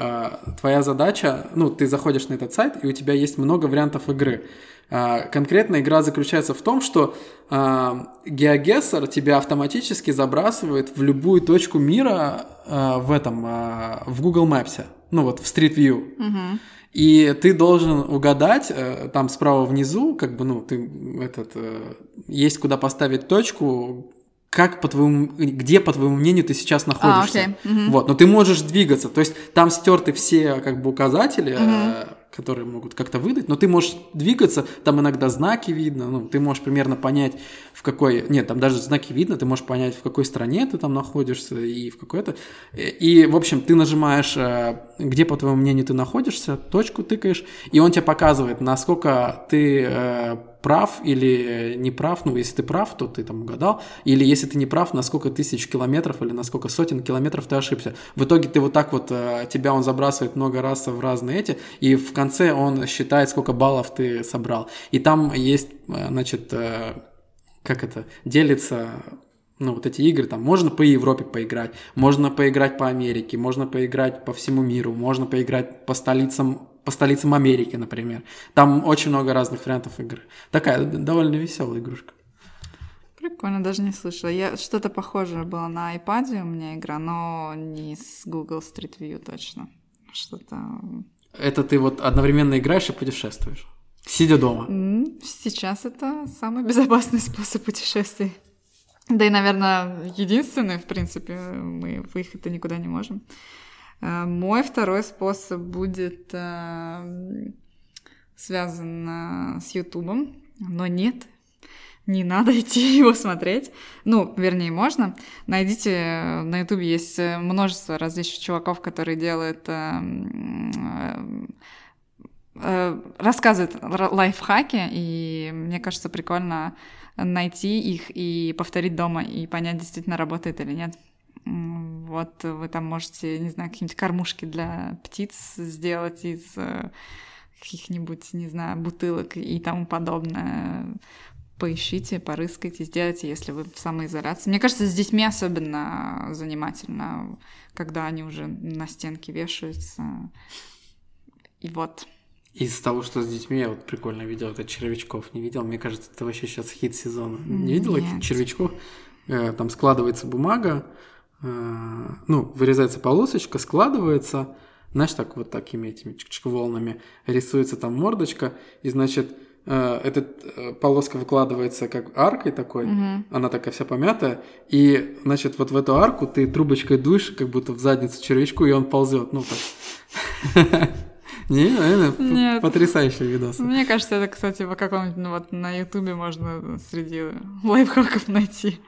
твоя задача, ну, ты заходишь на этот сайт, и у тебя есть много вариантов игры. Конкретно игра заключается в том, что геогессер тебя автоматически забрасывает в любую точку мира в этом, в Google Maps, ну вот в Street View. Uh-huh. И ты должен угадать, э, там справа внизу, как бы, ну, ты этот, э, есть куда поставить точку, как по твоему, где, по твоему мнению, ты сейчас находишься. А, okay. mm-hmm. Вот, но ты можешь двигаться. То есть там стерты все как бы указатели, mm-hmm которые могут как-то выдать, но ты можешь двигаться, там иногда знаки видно, ну, ты можешь примерно понять, в какой... Нет, там даже знаки видно, ты можешь понять, в какой стране ты там находишься и в какой-то... И, в общем, ты нажимаешь, э, где, по твоему мнению, ты находишься, точку тыкаешь, и он тебе показывает, насколько ты э, прав или не прав, ну, если ты прав, то ты там угадал, или если ты не прав, на сколько тысяч километров или на сколько сотен километров ты ошибся. В итоге ты вот так вот, э, тебя он забрасывает много раз в разные эти, и в конце он считает, сколько баллов ты собрал. И там есть, э, значит, э, как это, делится ну, вот эти игры, там, можно по Европе поиграть, можно поиграть по Америке, можно поиграть по всему миру, можно поиграть по столицам по столицам Америки, например. Там очень много разных вариантов игры. Такая довольно веселая игрушка. Прикольно, даже не слышала. Я что-то похожее было на iPad у меня игра, но не с Google Street View точно. Что-то... Это ты вот одновременно играешь и путешествуешь? Сидя дома? Сейчас это самый безопасный способ путешествий. Да и, наверное, единственный, в принципе, мы выехать-то никуда не можем. Э, мой второй способ будет э, связан с Ютубом, но нет, не надо идти его смотреть. Ну, вернее, можно. Найдите, э, на Ютубе есть множество различных чуваков, которые делают рассказывают лайфхаки, и мне кажется, прикольно найти их и повторить дома, и понять, действительно работает или нет. Вот вы там можете, не знаю, какие-нибудь кормушки для птиц сделать из э, каких-нибудь, не знаю, бутылок и тому подобное. Поищите, порыскайте, сделайте, если вы в самоизоляции. Мне кажется, с детьми особенно занимательно, когда они уже на стенке вешаются. И вот. Из того, что с детьми, я вот прикольно видел, это червячков не видел. Мне кажется, это вообще сейчас хит сезона. Не видел этих червячков? Э, там складывается бумага, ну, вырезается полосочка, складывается, знаешь, так вот такими этими чик волнами рисуется там мордочка, и, значит, э, эта э, полоска выкладывается как аркой такой, угу. она такая вся помятая, и, значит, вот в эту арку ты трубочкой дуешь, как будто в задницу червячку, и он ползет, ну так. Не, это Нет. потрясающий видос. Мне кажется, это, кстати, в каком-нибудь, ну, вот на Ютубе можно среди лайфхаков найти.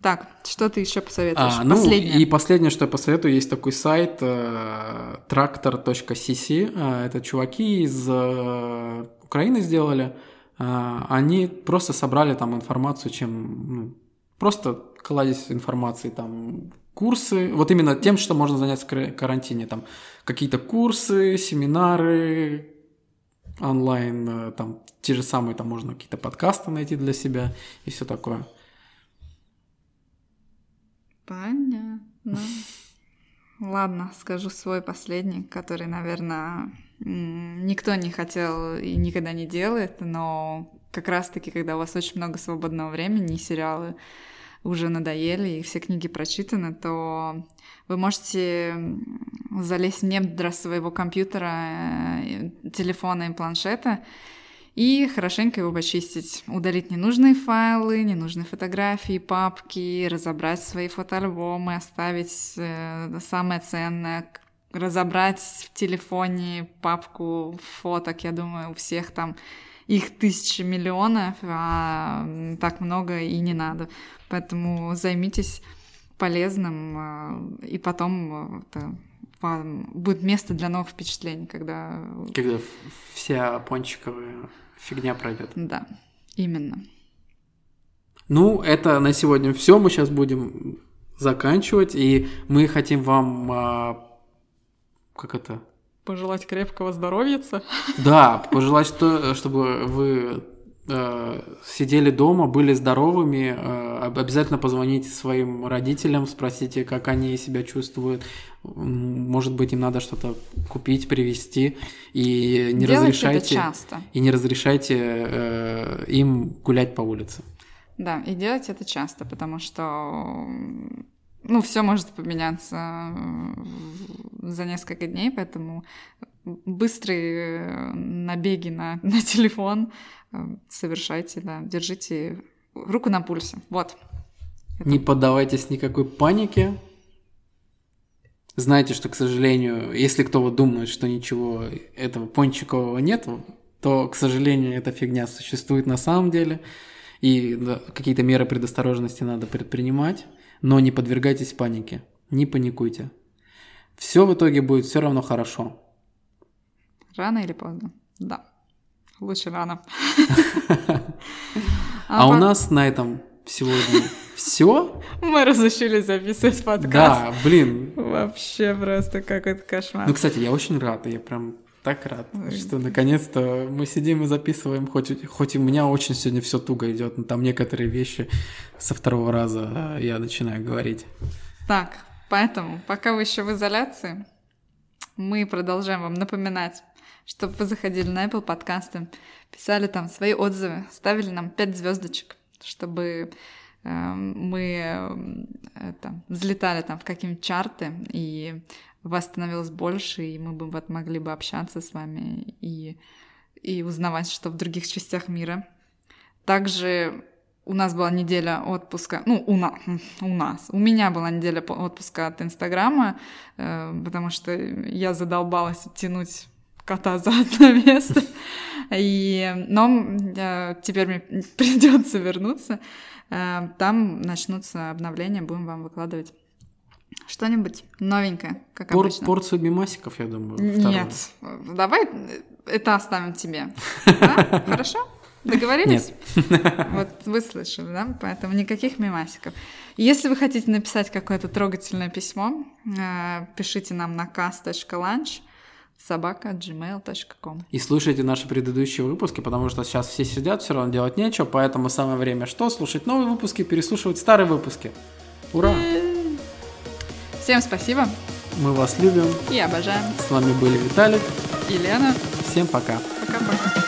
Так, что ты еще посоветуешь? А, ну, последнее. И последнее, что я посоветую, есть такой сайт э, tractor.cc. Э, это чуваки из э, Украины сделали. Э, они просто собрали там информацию, чем ну, просто кладезь информации, там курсы, вот именно тем, что можно заняться в карантине, там какие-то курсы, семинары, онлайн, э, там те же самые, там можно какие-то подкасты найти для себя и все такое. Понятно. Ладно, скажу свой последний, который, наверное, никто не хотел и никогда не делает, но как раз-таки, когда у вас очень много свободного времени, и сериалы уже надоели и все книги прочитаны, то вы можете залезть в недра своего компьютера, э, телефона и планшета и хорошенько его почистить, удалить ненужные файлы, ненужные фотографии, папки, разобрать свои фотоальбомы, оставить э, самое ценное, разобрать в телефоне папку фоток, я думаю, у всех там их тысячи миллионов, а так много и не надо. Поэтому займитесь полезным, а, и потом это будет место для новых впечатлений, когда... Когда вся пончиковая фигня пройдет. Да, именно. Ну, это на сегодня все. Мы сейчас будем заканчивать, и мы хотим вам... А, как это? Пожелать крепкого здоровья. Да, пожелать, что, чтобы вы сидели дома, были здоровыми, э, обязательно позвоните своим родителям, спросите, как они себя чувствуют. Может быть, им надо что-то купить, привезти. И не Делайте разрешайте. Часто. И не разрешайте э, им гулять по улице. Да, и делать это часто, потому что ну, все может поменяться за несколько дней, поэтому быстрые набеги на, на телефон э, совершайте, да, держите руку на пульсе. Вот. Это... Не поддавайтесь никакой панике. Знайте, что, к сожалению, если кто вот думает, что ничего этого пончикового нет, то, к сожалению, эта фигня существует на самом деле. И да, какие-то меры предосторожности надо предпринимать. Но не подвергайтесь панике. Не паникуйте. Все в итоге будет все равно хорошо. Рано или поздно? Да. Лучше рано. А у нас на этом сегодня все. Мы разрешили записывать подкаст. Да, блин. Вообще просто какой-то кошмар. Ну, кстати, я очень рад, я прям так рад, что наконец-то мы сидим и записываем, хоть, хоть у меня очень сегодня все туго идет, но там некоторые вещи со второго раза я начинаю говорить. Так, поэтому, пока вы еще в изоляции, мы продолжаем вам напоминать чтобы вы заходили на Apple подкасты, писали там свои отзывы, ставили нам 5 звездочек, чтобы э, мы э, это, взлетали там в какие-нибудь чарты, и вас становилось больше, и мы бы вот могли бы общаться с вами и, и узнавать, что в других частях мира. Также у нас была неделя отпуска, ну, у, на, у нас, у меня была неделя отпуска от Инстаграма, э, потому что я задолбалась тянуть кота за одно место. И, но э, теперь мне придется вернуться. Э, там начнутся обновления, будем вам выкладывать что-нибудь новенькое, как Пор- обычно. Порцию мимасиков, я думаю. Вторую. Нет, давай это оставим тебе. Да? Хорошо? Договорились? Нет. Вот вы слышали, да? Поэтому никаких мимасиков. Если вы хотите написать какое-то трогательное письмо, э, пишите нам на cast.lunch собака gmail.com. И слушайте наши предыдущие выпуски, потому что сейчас все сидят, все равно делать нечего, поэтому самое время что? Слушать новые выпуски, переслушивать старые выпуски. Ура! Всем спасибо. Мы вас любим. И обожаем. С вами были Виталик и Лена. Всем пока. Пока-пока.